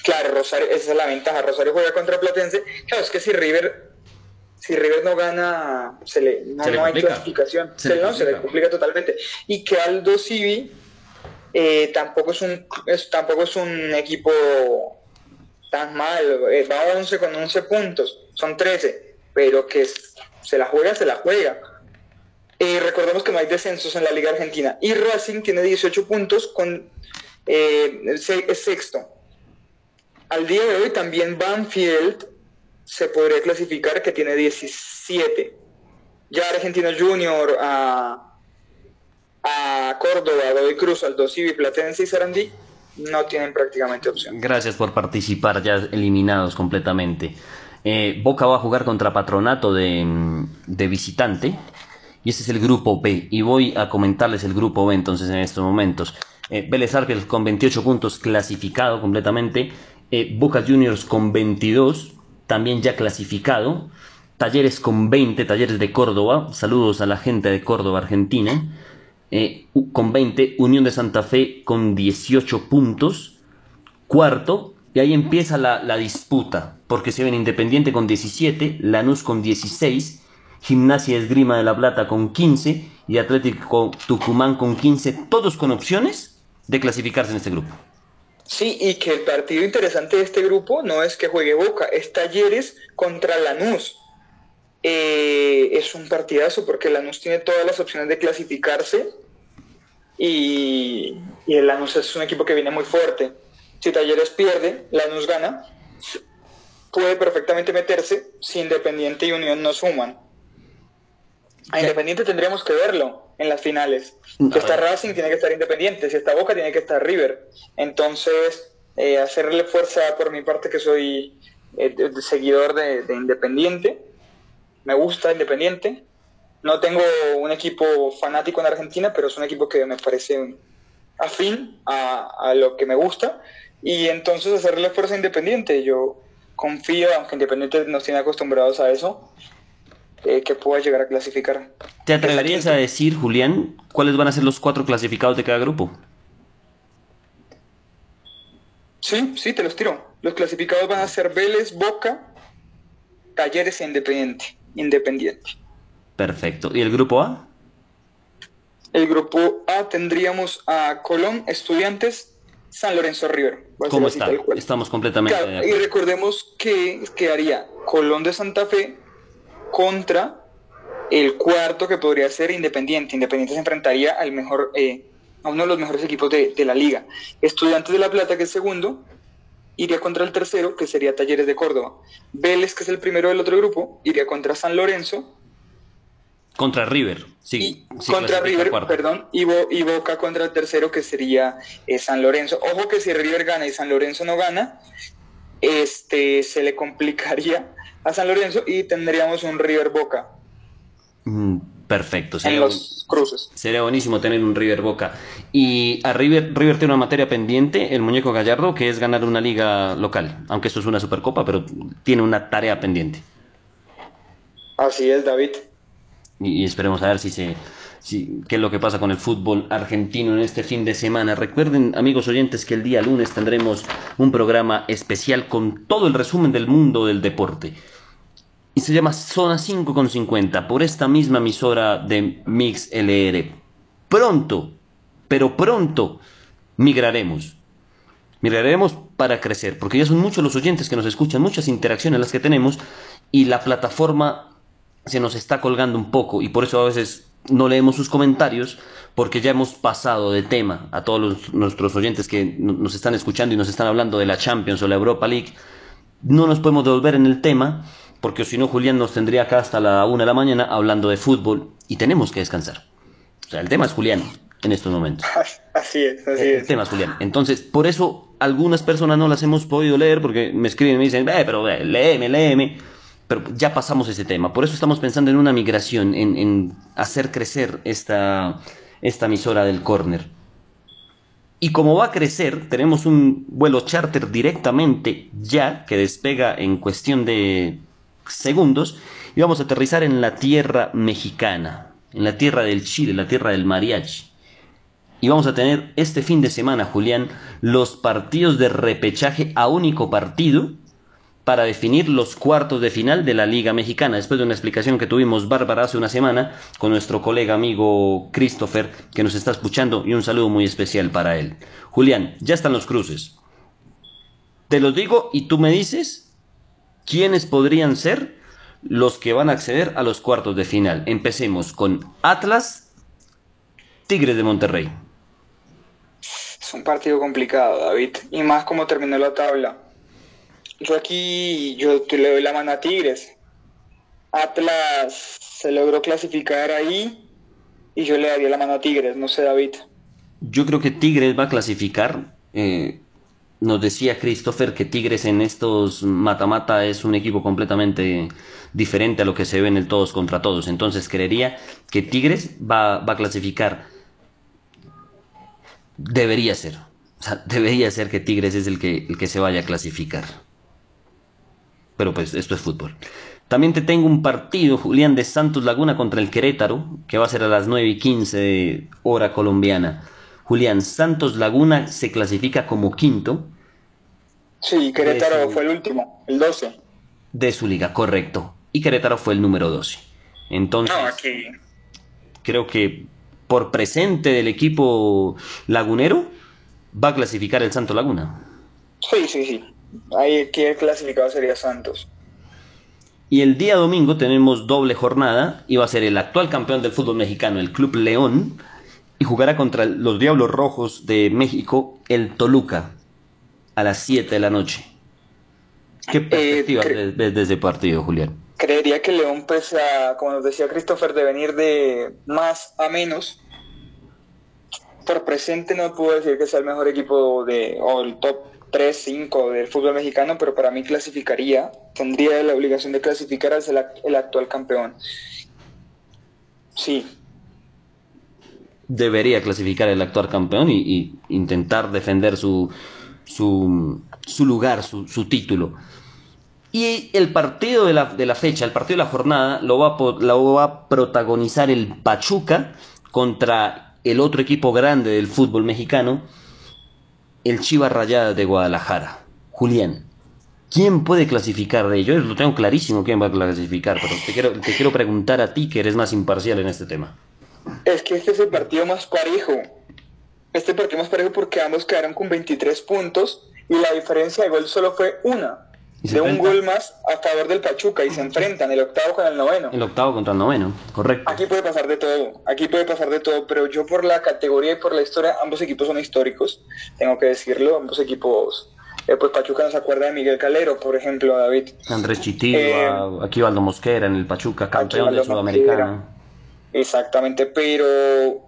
Claro, Rosario, esa es la ventaja. Rosario juega contra Platense. Claro, es que si River, si River no gana, se le, no, hay clasificación. Se, le, no, se le complica totalmente. Y que Aldo Civi eh, tampoco es un tampoco es un equipo tan mal, eh, va 11 con 11 puntos, son 13, pero que se la juega, se la juega. Eh, recordemos que no hay descensos en la Liga Argentina y Racing tiene 18 puntos con eh, es sexto. Al día de hoy también Banfield se podría clasificar que tiene 17. Ya Argentino Junior, a, a Córdoba, Godoy Cruz, Aldo Civi, Platense y Sarandí no tienen prácticamente opción. Gracias por participar, ya eliminados completamente. Eh, Boca va a jugar contra Patronato de, visitante. Y ese es el grupo B. Y voy a comentarles el grupo B entonces en estos momentos. Eh, Vélez con 28 puntos clasificado completamente. Eh, Boca Juniors con 22, también ya clasificado. Talleres con 20, Talleres de Córdoba. Saludos a la gente de Córdoba, Argentina. Eh, con 20, Unión de Santa Fe con 18 puntos, cuarto, y ahí empieza la, disputa, porque se ven Independiente con 17, Lanús con 16, Gimnasia Esgrima de la Plata con 15 y Atlético Tucumán con 15, todos con opciones de clasificarse en este grupo. Sí, y que el partido interesante de este grupo no es que juegue Boca, es Talleres contra Lanús. Eh, es un partidazo porque Lanús tiene todas las opciones de clasificarse y, el Lanús es un equipo que viene muy fuerte. Si Talleres pierde, Lanús gana, puede perfectamente meterse si Independiente y Unión no suman. A Independiente tendríamos que verlo en las finales. Si está Racing, tiene que estar Independiente. Si está Boca, tiene que estar River. Entonces, eh, hacerle fuerza por mi parte, que soy eh, seguidor de Independiente, me gusta Independiente. No tengo un equipo fanático en Argentina, pero es un equipo que me parece afín a, lo que me gusta. Y entonces hacerle fuerza Independiente. Yo confío, aunque Independiente nos tiene acostumbrados a eso, eh, que pueda llegar a clasificar. ¿Te atreverías a decir, Julián, cuáles van a ser los cuatro clasificados de cada grupo? Sí, sí, te los tiro. Los clasificados van a ser Vélez, Boca, Talleres e Independiente. Independiente. Perfecto. ¿Y el grupo A? El grupo A tendríamos a Colón, Estudiantes, San Lorenzo River. ¿Cómo está? Estamos completamente. y recordemos que quedaría Colón de Santa Fe contra el cuarto que podría ser Independiente. Independiente se enfrentaría al mejor, eh, a uno de los mejores equipos de, de, la liga. Estudiantes de La Plata, que es segundo, iría contra el tercero, que sería Talleres de Córdoba. Vélez, que es el primero del otro grupo, iría contra San Lorenzo. Contra River, sí. contra River, perdón, y, Boca contra el tercero, que sería eh, San Lorenzo. Ojo que si River gana y San Lorenzo no gana, este, se le complicaría a San Lorenzo y tendríamos un River Boca. Mm, perfecto. Sería, en los cruces. Sería buenísimo tener un River Boca. Y a River, River tiene una materia pendiente, el muñeco Gallardo, que es ganar una liga local. Aunque esto es una supercopa, pero tiene una tarea pendiente. Así es, David. Y, esperemos a ver si se, qué es lo que pasa con el fútbol argentino en este fin de semana. Recuerden, amigos oyentes, que el día lunes tendremos un programa especial con todo el resumen del mundo del deporte y se llama Zona 5 con 50 por esta misma emisora de Mix LR. Pronto, pero pronto migraremos. Migraremos para crecer, porque ya son muchos los oyentes que nos escuchan, muchas interacciones las que tenemos y la plataforma se nos está colgando un poco y por eso a veces no leemos sus comentarios porque ya hemos pasado de tema a todos nuestros oyentes que nos están escuchando y nos están hablando de la Champions o la Europa League. No nos podemos devolver en el tema porque si no Julián nos tendría acá hasta la una de la mañana hablando de fútbol y tenemos que descansar. O sea, el tema es Julián en estos momentos. Así es, así es. El tema es Julián. Entonces, por eso algunas personas no las hemos podido leer porque me escriben y me dicen, eh, pero eh, léeme, léeme. Pero ya pasamos ese tema. Por eso estamos pensando en una migración, en, en hacer crecer esta, esta emisora del corner. Y como va a crecer, tenemos un vuelo charter directamente ya que despega en cuestión de segundos y vamos a aterrizar en la tierra mexicana, en la tierra del Chile, la tierra del mariachi. Y vamos a tener este fin de semana, Julián, los partidos de repechaje a único partido para definir los cuartos de final de la Liga Mexicana, después de una explicación que tuvimos bárbara hace una semana con nuestro colega amigo Christopher, que nos está escuchando, y un saludo muy especial para él. Julián, ya están los cruces. Te los digo y tú me dices ¿quiénes podrían ser los que van a acceder a los cuartos de final? Empecemos con Atlas, Tigres de Monterrey. Es un partido complicado, David, y más como terminó la tabla. Yo aquí, yo le doy la mano a Tigres. Atlas se logró clasificar ahí y yo le daría la mano a Tigres, no sé, David. Yo creo que Tigres va a clasificar. Eh, nos decía Christopher que Tigres en estos mata-mata es un equipo completamente diferente a lo que se ve en el todos contra todos. Entonces creería que Tigres va, a clasificar. Debería ser. O sea, debería ser que Tigres es el que, el que se vaya a clasificar. Pero pues esto es fútbol. También te tengo un partido, Julián, de Santos Laguna contra el Querétaro, que va a ser a las 9 y 15 hora colombiana. Julián Santos Laguna se clasifica como quinto. Sí, Querétaro fue el último, el 12. De su liga, correcto. Y Querétaro fue el número 12. Entonces, creo que por presente del equipo lagunero va a clasificar el Santo Laguna. Sí, sí, sí. Ahí el clasificado sería Santos. Y el día domingo tenemos doble jornada y va a ser el actual campeón del fútbol mexicano, el Club León, y jugará contra los Diablos Rojos de México el Toluca a las 7 de la noche. ¿Qué eh, perspectiva ves de ese partido, Julián? Creería que León, pues, como nos decía Christopher, de venir de más a menos. Por presente no puedo decir que sea el mejor equipo de, o el top 3, 5 del fútbol mexicano, pero para mí clasificaría, tendría la obligación de clasificar al el actual campeón. Sí, debería clasificar el actual campeón y, intentar defender su, su, lugar, su, título. Y el partido de la, de la fecha, el partido de la jornada, lo va, lo va a protagonizar el Pachuca contra el otro equipo grande del fútbol mexicano, el Chivas Rayadas de Guadalajara. Julián, ¿quién puede clasificar de ellos? Lo tengo clarísimo quién va a clasificar, pero te quiero, te quiero preguntar a ti que eres más imparcial en este tema. Es que este es el partido más parejo. Este partido más parejo porque ambos quedaron con 23 puntos y la diferencia de gol solo fue una. De un gol más a favor del Pachuca y se enfrentan el octavo con el noveno. El octavo contra el noveno, correcto. Aquí puede pasar de todo, aquí puede pasar de todo, pero yo por la categoría y por la historia, ambos equipos son históricos, tengo que decirlo, ambos equipos eh, pues Pachuca nos acuerda de Miguel Calero, por ejemplo, David. Andrés Chitillo, eh, aquí Valdo Mosquera en el Pachuca, campeón de Sudamericana. Exactamente, pero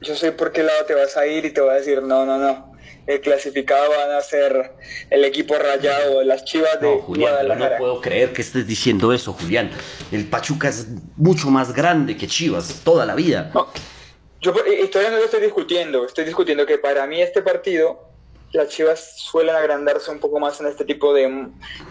yo sé por qué lado te vas a ir y te voy a decir, no, no, no el clasificado van a ser el equipo rayado, las chivas de Julián, No puedo creer que estés diciendo eso, Julián. El Pachuca es mucho más grande que Chivas, toda la vida. No, yo todavía no lo estoy discutiendo. Estoy discutiendo que para mí este partido, las chivas suelen agrandarse un poco más en este tipo de,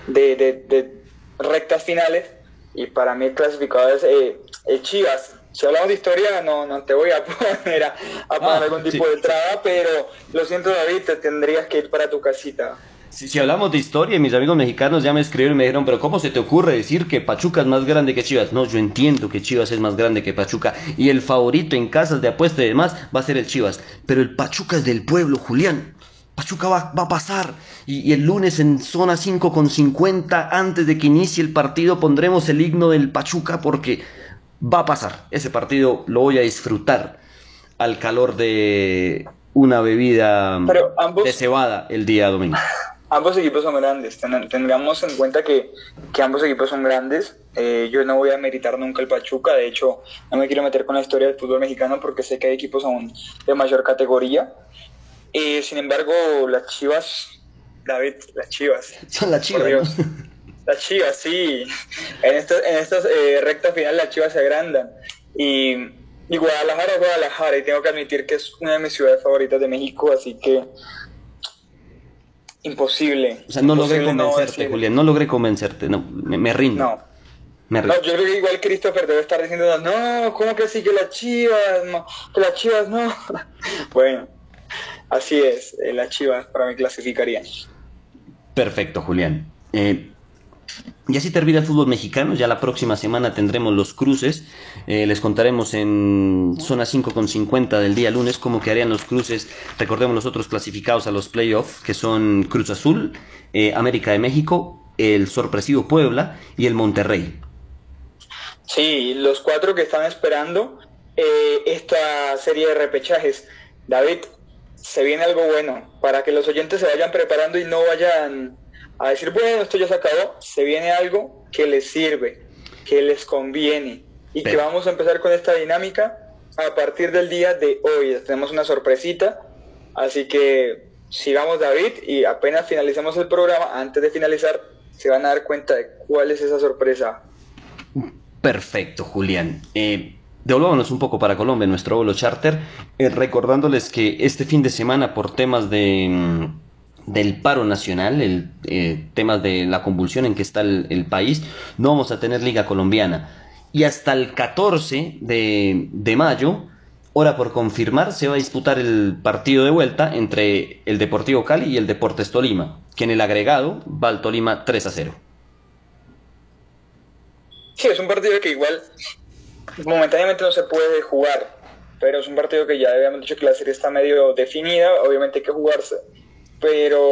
de, rectas finales. Y para mí el clasificado es eh, el Chivas si hablamos de historia, no, no te voy a poner a, poner ah, algún tipo de traba, pero lo siento, David, te tendrías que ir para tu casita. Si, si, hablamos de historia, mis amigos mexicanos ya me escribieron y me dijeron, pero ¿cómo se te ocurre decir que Pachuca es más grande que Chivas? No, yo entiendo que Chivas es más grande que Pachuca y el favorito en casas de apuesta y demás va a ser el Chivas. Pero el Pachuca es del pueblo, Julián. Pachuca va, va a pasar y, y, el lunes en zona 5 con 50, antes de que inicie el partido, pondremos el himno del Pachuca porque va a pasar. Ese partido lo voy a disfrutar al calor de una bebida de cebada el día domingo. Ambos equipos son grandes. tengamos en cuenta que, ambos equipos son grandes. Eh, yo no voy a meritar nunca el Pachuca. De hecho, no me quiero meter con la historia del fútbol mexicano porque sé que hay equipos aún de mayor categoría. Eh, sin embargo, las Chivas, David, las Chivas. Son las Chivas. Las Chivas, sí. En estas en estas eh, rectas finales las Chivas se agrandan. Y, y Guadalajara es Guadalajara y tengo que admitir que es una de mis ciudades favoritas de México, así que imposible. O sea, no logré convencerte, Julián, no logré convencerte, no, me, rindo. No. Me rindo. No, yo creo que igual Christopher debe estar diciendo, no, ¿cómo que sí que las chivas? No, que las chivas no. bueno, así es, eh, las chivas para mí clasificarían. Perfecto, Julián. Eh, y así termina el fútbol mexicano. Ya la próxima semana tendremos los cruces. Eh, les contaremos en zona 5 con 50 del día lunes cómo quedarían los cruces. Recordemos los otros clasificados a los playoffs, que son Cruz Azul, eh, América de México, el sorpresivo Puebla y el Monterrey. Sí, los cuatro que están esperando eh, esta serie de repechajes. David, se viene algo bueno para que los oyentes se vayan preparando y no vayan a decir, bueno, esto ya se acabó, se viene algo que les sirve, que les conviene y que vamos a empezar con esta dinámica a partir del día de hoy. Tenemos una sorpresita, así que sigamos David y apenas finalicemos el programa, antes de finalizar, se van a dar cuenta de cuál es esa sorpresa. Perfecto, Julián. Eh, devolvámonos un poco para Colombia, nuestro vuelo charter, eh, recordándoles que este fin de semana por temas de mm, del paro nacional, el eh, tema de la convulsión en que está el, país, no vamos a tener liga colombiana. Y hasta el 14 de, de, mayo, hora por confirmar, se va a disputar el partido de vuelta entre el Deportivo Cali y el Deportes Tolima, que en el agregado va al Tolima 3 a 0. Sí, es un partido que igual momentáneamente no se puede jugar, pero es un partido que ya habíamos dicho que la serie está medio definida, obviamente hay que jugarse pero,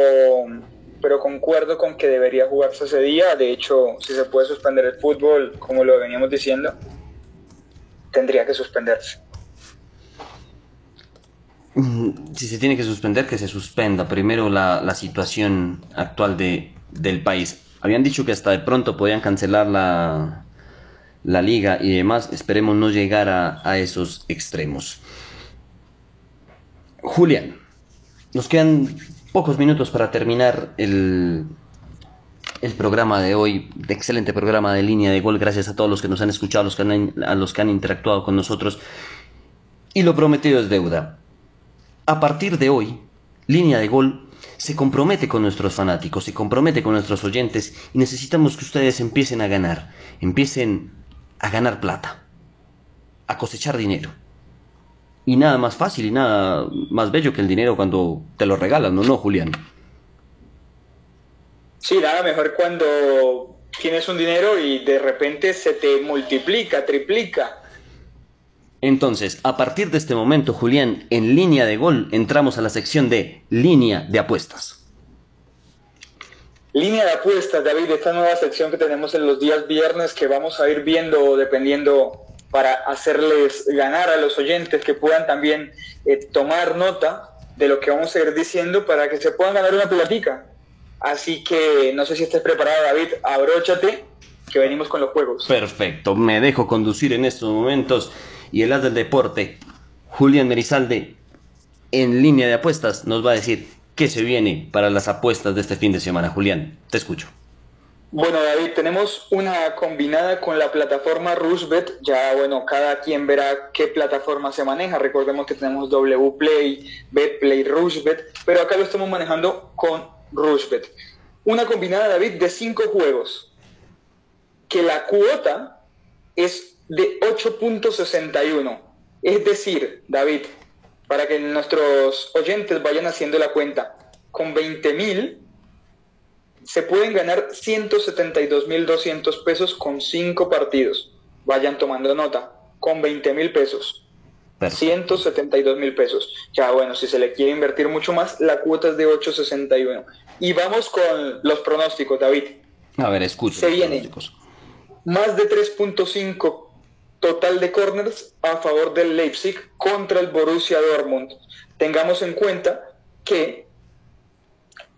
pero concuerdo con que debería jugarse ese día. De hecho, si se puede suspender el fútbol, como lo veníamos diciendo, tendría que suspenderse. Mm, si se tiene que suspender, que se suspenda. Primero la, la situación actual de, del país. Habían dicho que hasta de pronto podían cancelar la, la liga y demás. Esperemos no llegar a, a esos extremos. Julián, nos quedan pocos minutos para terminar el, el programa de hoy, de excelente programa de línea de gol. Gracias a todos los que nos han escuchado, los que han, a los que han interactuado con nosotros. Y lo prometido es deuda. A partir de hoy, línea de gol se compromete con nuestros fanáticos, se compromete con nuestros oyentes y necesitamos que ustedes empiecen a ganar, empiecen a ganar plata, a cosechar dinero. Y nada más fácil y nada más bello que el dinero cuando te lo regalan, ¿no, no Julián? Sí, nada mejor cuando tienes un dinero y de repente se te multiplica, triplica. Entonces, a partir de este momento, Julián, en línea de gol, entramos a la sección de línea de apuestas. Línea de apuestas, David, esta nueva sección que tenemos en los días viernes que vamos a ir viendo dependiendo para hacerles ganar a los oyentes que puedan también eh, tomar nota de lo que vamos a ir diciendo para que se puedan ganar una platica. Así que no sé si estés preparado, David, abróchate, que venimos con los juegos. Perfecto, me dejo conducir en estos momentos y el as del deporte, Julián Merizalde, en línea de apuestas, nos va a decir qué se viene para las apuestas de este fin de semana. Julián, te escucho. Bueno, David, tenemos una combinada con la plataforma Rusbet. Ya, bueno, cada quien verá qué plataforma se maneja. Recordemos que tenemos Wplay, Betplay, Rusbet, pero acá lo estamos manejando con Rushbet. Una combinada, David, de cinco juegos, que la cuota es de 8.61. Es decir, David, para que nuestros oyentes vayan haciendo la cuenta, con 20 mil se pueden ganar 172.200 pesos con cinco partidos. Vayan tomando nota, con 20 mil pesos. 172 mil pesos. Ya bueno, si se le quiere invertir mucho más, la cuota es de 861. Y vamos con los pronósticos, David. A ver, escucho. Se viene más de 3.5 total de corners a favor del Leipzig contra el Borussia Dortmund. Tengamos en cuenta que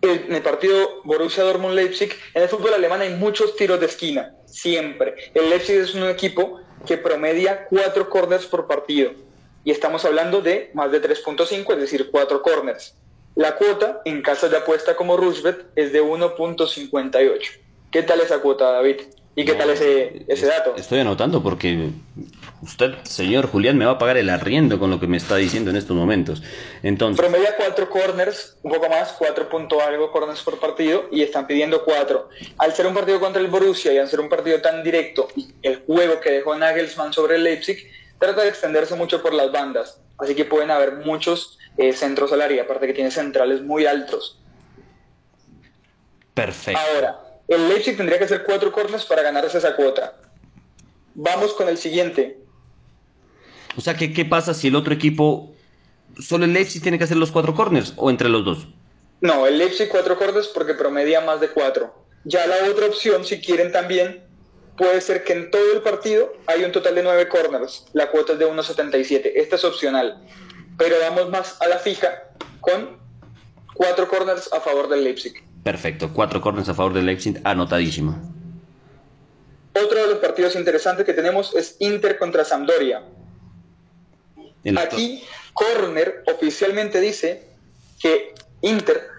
en el partido Borussia Dortmund-Leipzig, en el fútbol alemán hay muchos tiros de esquina, siempre. El Leipzig es un equipo que promedia cuatro corners por partido y estamos hablando de más de 3.5, es decir, 4 corners. La cuota en casas de apuesta como Rushbet es de 1.58. ¿Qué tal esa cuota, David? ¿Y qué tal ese, ese dato? Estoy anotando porque usted, señor Julián, me va a pagar el arriendo con lo que me está diciendo en estos momentos. Entonces... Promedia cuatro corners, un poco más, cuatro punto algo corners por partido y están pidiendo cuatro. Al ser un partido contra el Borussia y al ser un partido tan directo y el juego que dejó Nagelsmann sobre el Leipzig, trata de extenderse mucho por las bandas, así que pueden haber muchos eh, centros al área, aparte que tiene centrales muy altos. Perfecto. Ahora, el Leipzig tendría que hacer cuatro corners para ganarse esa cuota. Vamos con el siguiente. O sea, ¿qué, ¿qué pasa si el otro equipo, solo el Leipzig tiene que hacer los cuatro corners o entre los dos? No, el Leipzig cuatro corners porque promedia más de cuatro. Ya la otra opción, si quieren también, puede ser que en todo el partido hay un total de 9 corners. La cuota es de 1.77. Esta es opcional. Pero vamos más a la fija con 4 corners a favor del Leipzig. Perfecto, 4 corners a favor del Leipzig, anotadísimo. Otro de los partidos interesantes que tenemos es Inter contra Sampdoria. Aquí, Corner oficialmente dice que Inter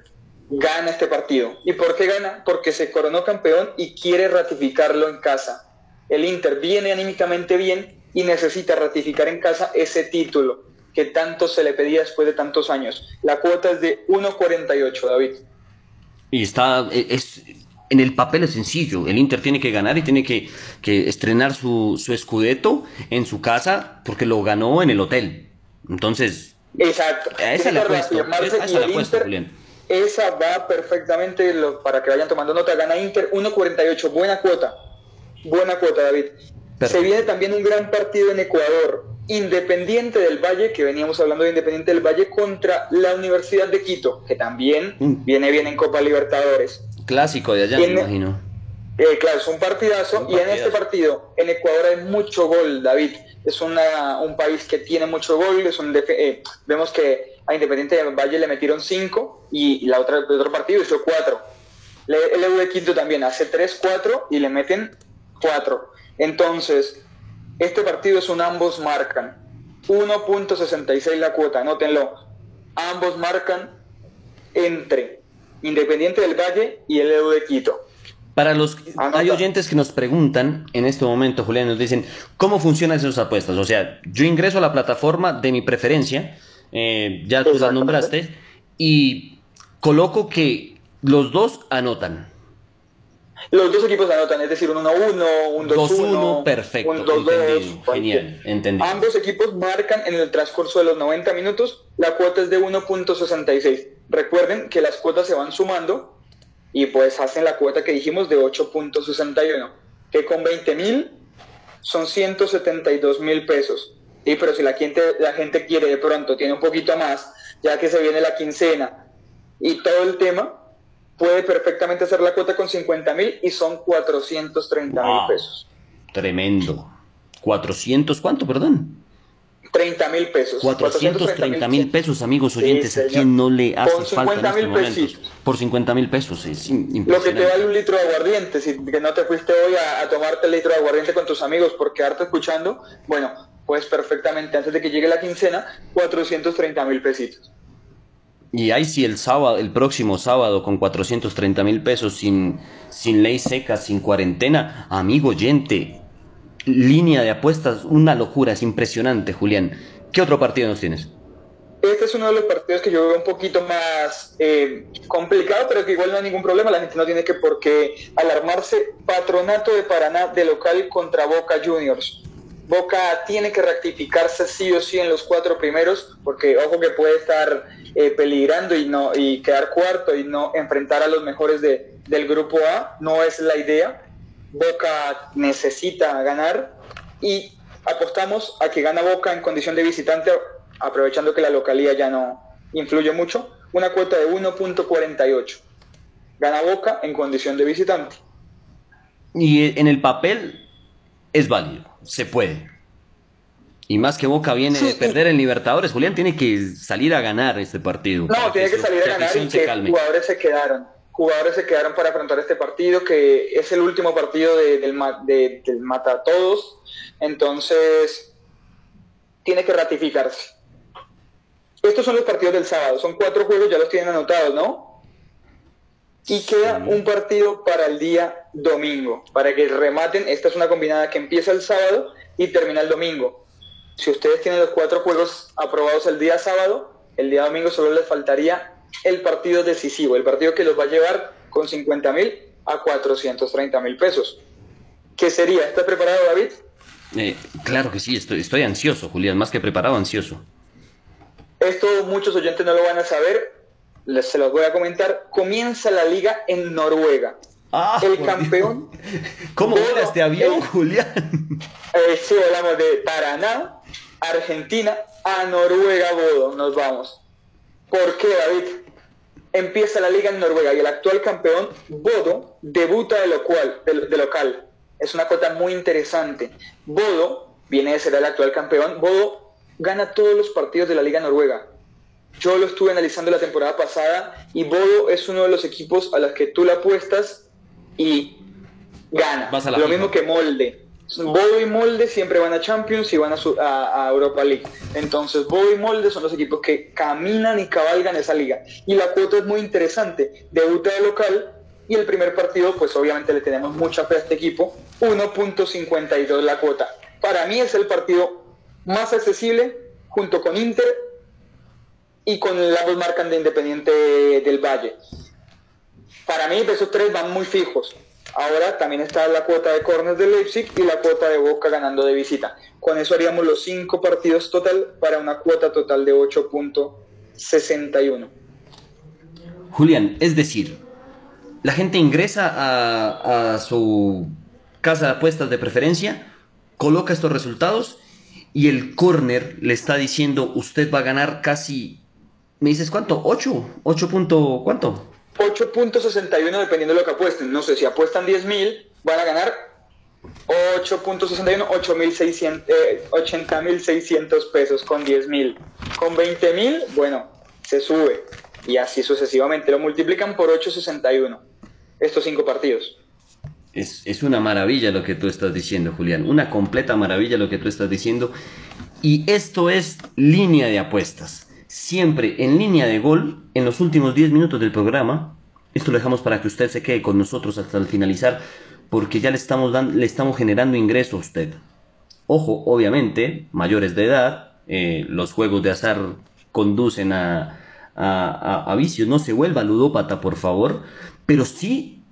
gana este partido. ¿Y por qué gana? Porque se coronó campeón y quiere ratificarlo en casa. El Inter viene anímicamente bien y necesita ratificar en casa ese título que tanto se le pedía después de tantos años. La cuota es de 1.48, David. Y está, e, es, en el papel es sencillo. El Inter tiene que ganar y tiene que, estrenar su, su escudeto en su casa porque lo ganó en el hotel. Entonces, Exacto. esa la esa esa va perfectamente para que vayan tomando nota. Gana Inter 1.48, buena cuota. Buena cuota, David. Se viene también un gran partido en Ecuador. Independiente del Valle, que veníamos hablando de Independiente del Valle, contra la Universidad de Quito, que también mm. viene bien en Copa Libertadores. Clásico de allá, me imagino. Eh, claro, es un partidazo. y en este partido, en Ecuador hay mucho gol, David. Es una, un país que tiene mucho gol. Es un eh, vemos que a Independiente del Valle le metieron 5 y la otra, el otro partido hizo 4. El EU de Quito también hace 3-4 y le meten 4. Entonces, este partido es un ambos marcan. 1.66 la cuota, anótenlo. Ambos marcan entre Independiente del Valle y el EU de Quito. Para los hay oyentes que nos preguntan en este momento, Julián, nos dicen, ¿cómo funcionan esas apuestas? O sea, yo ingreso a la plataforma de mi preferencia, eh, ya tú la nombraste, y coloco que los dos anotan. Los dos equipos anotan, es decir, un 1-1, un 2-1, perfecto, un 2-2. Genial, entendido. Ambos equipos marcan en el transcurso de los 90 minutos, la cuota es de 1.66. Recuerden que las cuotas se van sumando y pues hacen la cuota que dijimos de 8.61, que con 20 mil son 172 mil pesos. Sí, pero si la gente, la gente quiere de pronto, tiene un poquito más, ya que se viene la quincena y todo el tema, puede perfectamente hacer la cuota con 50 mil y son 430 mil pesos. Tremendo. 400, ¿cuánto, perdón? 30 mil pesos. 430 mil pesos, amigos oyentes. ¿A quién no le hace falta en estos momentos? Por 50 mil pesos, es Lo que te vale un litro de aguardiente, si que no te fuiste hoy a, tomarte el litro de aguardiente con tus amigos por quedarte escuchando, bueno, pues perfectamente antes de que llegue la quincena, 430 mil pesitos. Y ahí sí el sábado, el próximo sábado con 430 mil pesos sin, sin ley seca, sin cuarentena, amigo oyente, línea de apuestas, una locura, es impresionante, Julián. ¿Qué otro partido nos tienes? Este es uno de los partidos que yo veo un poquito más eh, complicado, pero que igual no hay ningún problema, la gente no tiene que por qué alarmarse. Patronato de Paraná de local contra Boca Juniors. Boca tiene que rectificarse sí o sí en los cuatro primeros, porque ojo que puede estar eh, peligrando y no y quedar cuarto y no enfrentar a los mejores de, del grupo A, no es la idea. Boca necesita ganar y apostamos a que gana Boca en condición de visitante, aprovechando que la localía ya no influye mucho, una cuota de 1.48. Gana Boca en condición de visitante. Y en el papel es válido, se puede. Y más que Boca viene de perder en Libertadores, Julián tiene que salir a ganar este partido. No, tiene que, salir a ganar y que jugadores se quedaron jugadores se quedaron para afrontar este partido, que es el último partido del, del Mata a Todos. Entonces, tiene que ratificarse. Estos son los partidos del sábado. Son cuatro juegos, ya los tienen anotados, ¿no? Y queda un partido para el día domingo, para que rematen. Esta es una combinada que empieza el sábado y termina el domingo. Si ustedes tienen los cuatro juegos aprobados el día sábado, el día domingo solo les faltaría el partido decisivo, el partido que los va a llevar con 50 mil a 430 mil pesos. ¿Qué sería? ¿Estás preparado, David? Eh, claro que sí, estoy, estoy ansioso, Julián, más que preparado, ansioso. Esto muchos oyentes no lo van a saber, les, se los voy a comentar. Comienza la liga en Noruega. Ah, el campeón. ¿Cómo era este avión, Julián? Eh, sí, hablamos de Paraná, Argentina, a Noruega, Bodo, nos vamos. ¿Por qué, David? Empieza la liga en Noruega y el actual campeón, Bodo, debuta de, local, de, local. Es una cota muy interesante. Bodo viene de ser el actual campeón. Bodo gana todos los partidos de la liga noruega. Yo lo estuve analizando la temporada pasada y Bodo es uno de los equipos a los que tú le apuestas y gana. Lo mismo que Molde. Bodo y Molde siempre van a Champions y van a, Europa League. Entonces, Bodo y Molde son los equipos que caminan y cabalgan esa liga. Y la cuota es muy interesante. Debuta de local y el primer partido, pues obviamente le tenemos mucha fe a este equipo. 1.52 la cuota. Para mí es el partido más accesible junto con Inter y con la dos marcan de Independiente del Valle. Para mí, esos tres van muy fijos. Ahora también está la cuota de Corners de Leipzig y la cuota de Boca ganando de visita. Con eso haríamos los cinco partidos total para una cuota total de 8.61. Julián, es decir, la gente ingresa a, su casa de apuestas de preferencia, coloca estos resultados y el corner le está diciendo usted va a ganar casi, ¿me dices cuánto? ¿8? ¿8 cuánto? 8.61 dependiendo de lo que apuesten. No sé, si apuestan 10.000, van a ganar 8.61, 80.600 pesos con 10.000. Con 20.000, bueno, se sube. Y así sucesivamente. Lo multiplican por 8.61. Estos cinco partidos. Es, es, una maravilla lo que tú estás diciendo, Julián. Una completa maravilla lo que tú estás diciendo. Y esto es línea de apuestas siempre en línea de gol en los últimos 10 minutos del programa. Esto lo dejamos para que usted se quede con nosotros hasta el finalizar, porque ya le estamos, le estamos generando ingreso a usted. Ojo, obviamente, mayores de edad, eh, los juegos de azar conducen a, a, a, vicios, no se vuelva ludópata, por favor, pero sí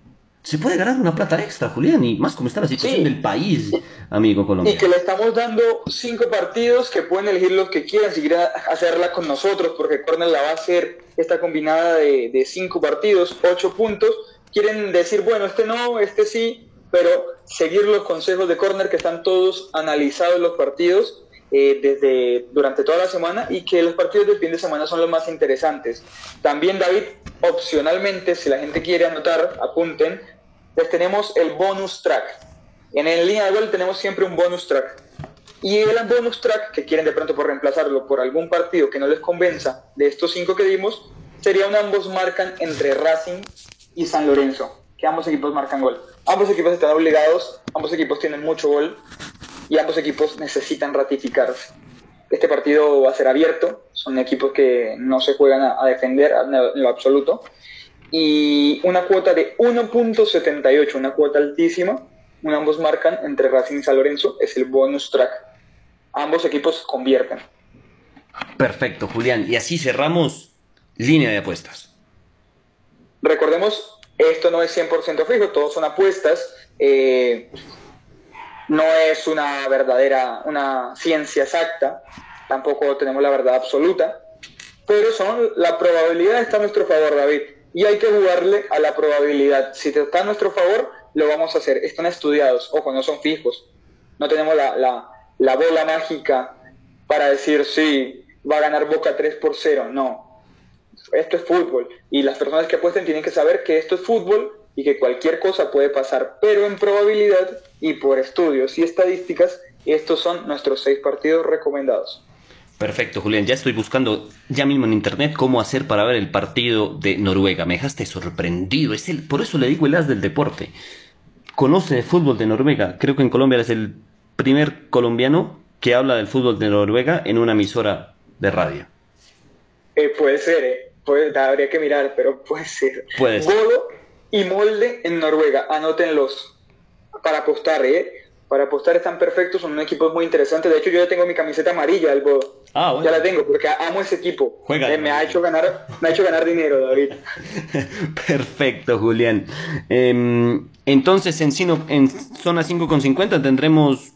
se puede ganar una plata extra, Julián, y más como está la situación del país, amigo colombiano. Y que le estamos dando cinco partidos que pueden elegir los que quieran, si quieren hacerla con nosotros, porque Corner la va a hacer esta combinada de, de cinco partidos, ocho puntos. Quieren decir, bueno, este no, este sí, pero seguir los consejos de Corner que están todos analizados los partidos eh, desde durante toda la semana y que los partidos del fin de semana son los más interesantes. También David, opcionalmente, si la gente quiere anotar, apunten, les tenemos el bonus track. En el línea de gol tenemos siempre un bonus track. Y el bonus track, que quieren de pronto por reemplazarlo por algún partido que no les convenza de estos cinco que dimos, sería un ambos marcan entre Racing y San Lorenzo, que ambos equipos marcan gol. Ambos equipos están obligados, ambos equipos tienen mucho gol y ambos equipos necesitan ratificarse. Este partido va a ser abierto, son equipos que no se juegan a, defender en lo absoluto. Y una cuota de 1.78, una cuota altísima, ambos marcan entre Racing y San Lorenzo, es el bonus track. Ambos equipos convierten. Perfecto, Julián. Y así cerramos línea de apuestas. Recordemos esto no es 100% fijo, todos son apuestas. Eh, no es una verdadera, una ciencia exacta. Tampoco tenemos la verdad absoluta. Pero son, la probabilidad está a nuestro favor, David. Y hay que jugarle a la probabilidad. Si está a nuestro favor, lo vamos a hacer. Están estudiados. Ojo, no son fijos. No tenemos la, la, la bola mágica para decir, sí, va a ganar Boca 3 por 0. No, esto es fútbol y las personas que apuesten tienen que saber que esto es fútbol y que cualquier cosa puede pasar, pero en probabilidad y por estudios y estadísticas, estos son nuestros seis partidos recomendados. Perfecto, Julián. Ya estoy buscando ya mismo en internet cómo hacer para ver el partido de Noruega. Me dejaste sorprendido. Es el, por eso le digo el as del deporte. Conoce el fútbol de Noruega. Creo que en Colombia es el primer colombiano que habla del fútbol de Noruega en una emisora de radio. Eh, puede ser, eh habría que mirar, pero puede ser. Puede ser. Y Molde en Noruega, anótenlos para apostar, ¿eh? Para apostar están perfectos, son un equipo muy interesante. De hecho, yo ya tengo mi camiseta amarilla del Bodo. Ah, Ya la tengo porque amo ese equipo. Eh, me, ha hecho ganar, me ha hecho ganar dinero, David. Perfecto, Julián. Em, entonces, en, en zona 5.50 tendremos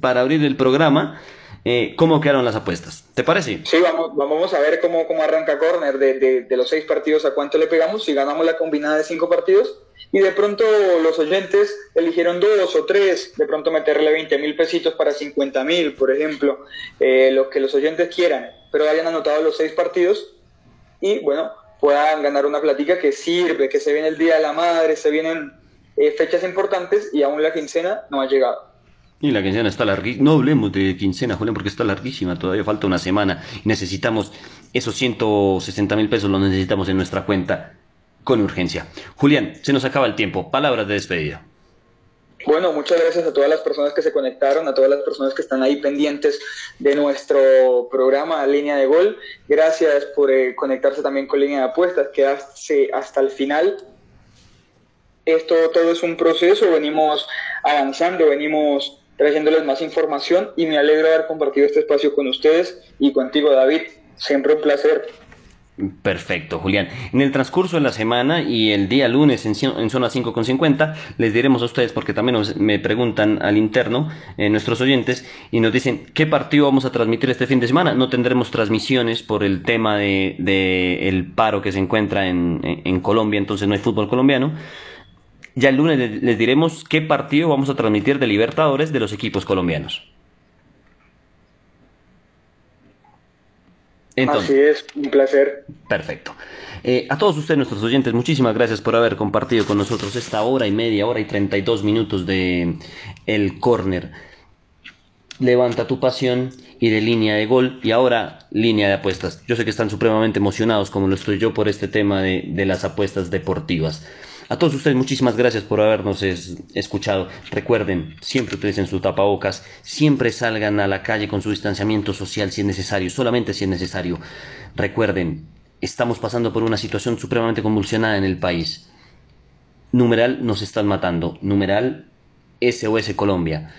para abrir el programa eh, ¿Cómo quedaron las apuestas? ¿Te parece? Sí, vamos, a ver cómo, cómo arranca Corner de, de, los seis partidos, a cuánto le pegamos, si ganamos la combinada de cinco partidos. Y de pronto los oyentes eligieron dos o tres, de pronto meterle 20 mil pesitos para 50 mil, por ejemplo, eh, lo que los oyentes quieran, pero hayan anotado los seis partidos y bueno, puedan ganar una platica que sirve, que se viene el Día de la Madre, se vienen eh, fechas importantes y aún la quincena no ha llegado. Y la quincena está larguísima. No hablemos de quincena, Julián, porque está larguísima. Todavía falta una semana. Necesitamos esos 160 mil pesos, los necesitamos en nuestra cuenta con urgencia. Julián, se nos acaba el tiempo. Palabras de despedida. Bueno, muchas gracias a todas las personas que se conectaron, a todas las personas que están ahí pendientes de nuestro programa Línea de Gol. Gracias por eh, conectarse también con Línea de Apuestas, quedarse hasta el final. Esto todo es un proceso, venimos avanzando, venimos trayéndoles más información y me alegro de haber compartido este espacio con ustedes y contigo, David. Siempre un placer. Perfecto, Julián. En el transcurso de la semana y el día lunes en, zona 5.50 les diremos a ustedes, porque también me preguntan al interno eh, nuestros oyentes y nos dicen qué partido vamos a transmitir este fin de semana. No tendremos transmisiones por el tema de, el paro que se encuentra en, en Colombia, entonces no hay fútbol colombiano. Ya el lunes les diremos qué partido vamos a transmitir de Libertadores de los equipos colombianos. Entonces, Así es, un placer. Perfecto. Eh, a todos ustedes, nuestros oyentes, muchísimas gracias por haber compartido con nosotros esta hora y media, hora y 32 minutos de El Corner. Levanta tu pasión y de línea de gol y ahora línea de apuestas. Yo sé que están supremamente emocionados como lo estoy yo por este tema de, de las apuestas deportivas. A todos ustedes muchísimas gracias por habernos escuchado. Recuerden, siempre utilicen sus tapabocas, siempre salgan a la calle con su distanciamiento social si es necesario, solamente si es necesario. Recuerden, estamos pasando por una situación supremamente convulsionada en el país. Numeral nos están matando. Numeral SOS Colombia.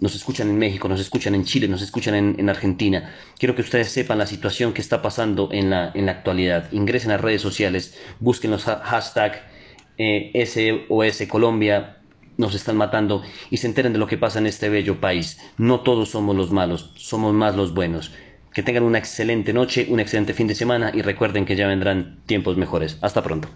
nos escuchan en México, nos escuchan en Chile, nos escuchan en, Argentina. Quiero que ustedes sepan la situación que está pasando en la, en la actualidad. Ingresen a redes sociales, busquen los hashtag eh, SOS Colombia, nos están matando y se enteren de lo que pasa en este bello país. No todos somos los malos, somos más los buenos. Que tengan una excelente noche, un excelente fin de semana y recuerden que ya vendrán tiempos mejores. Hasta pronto.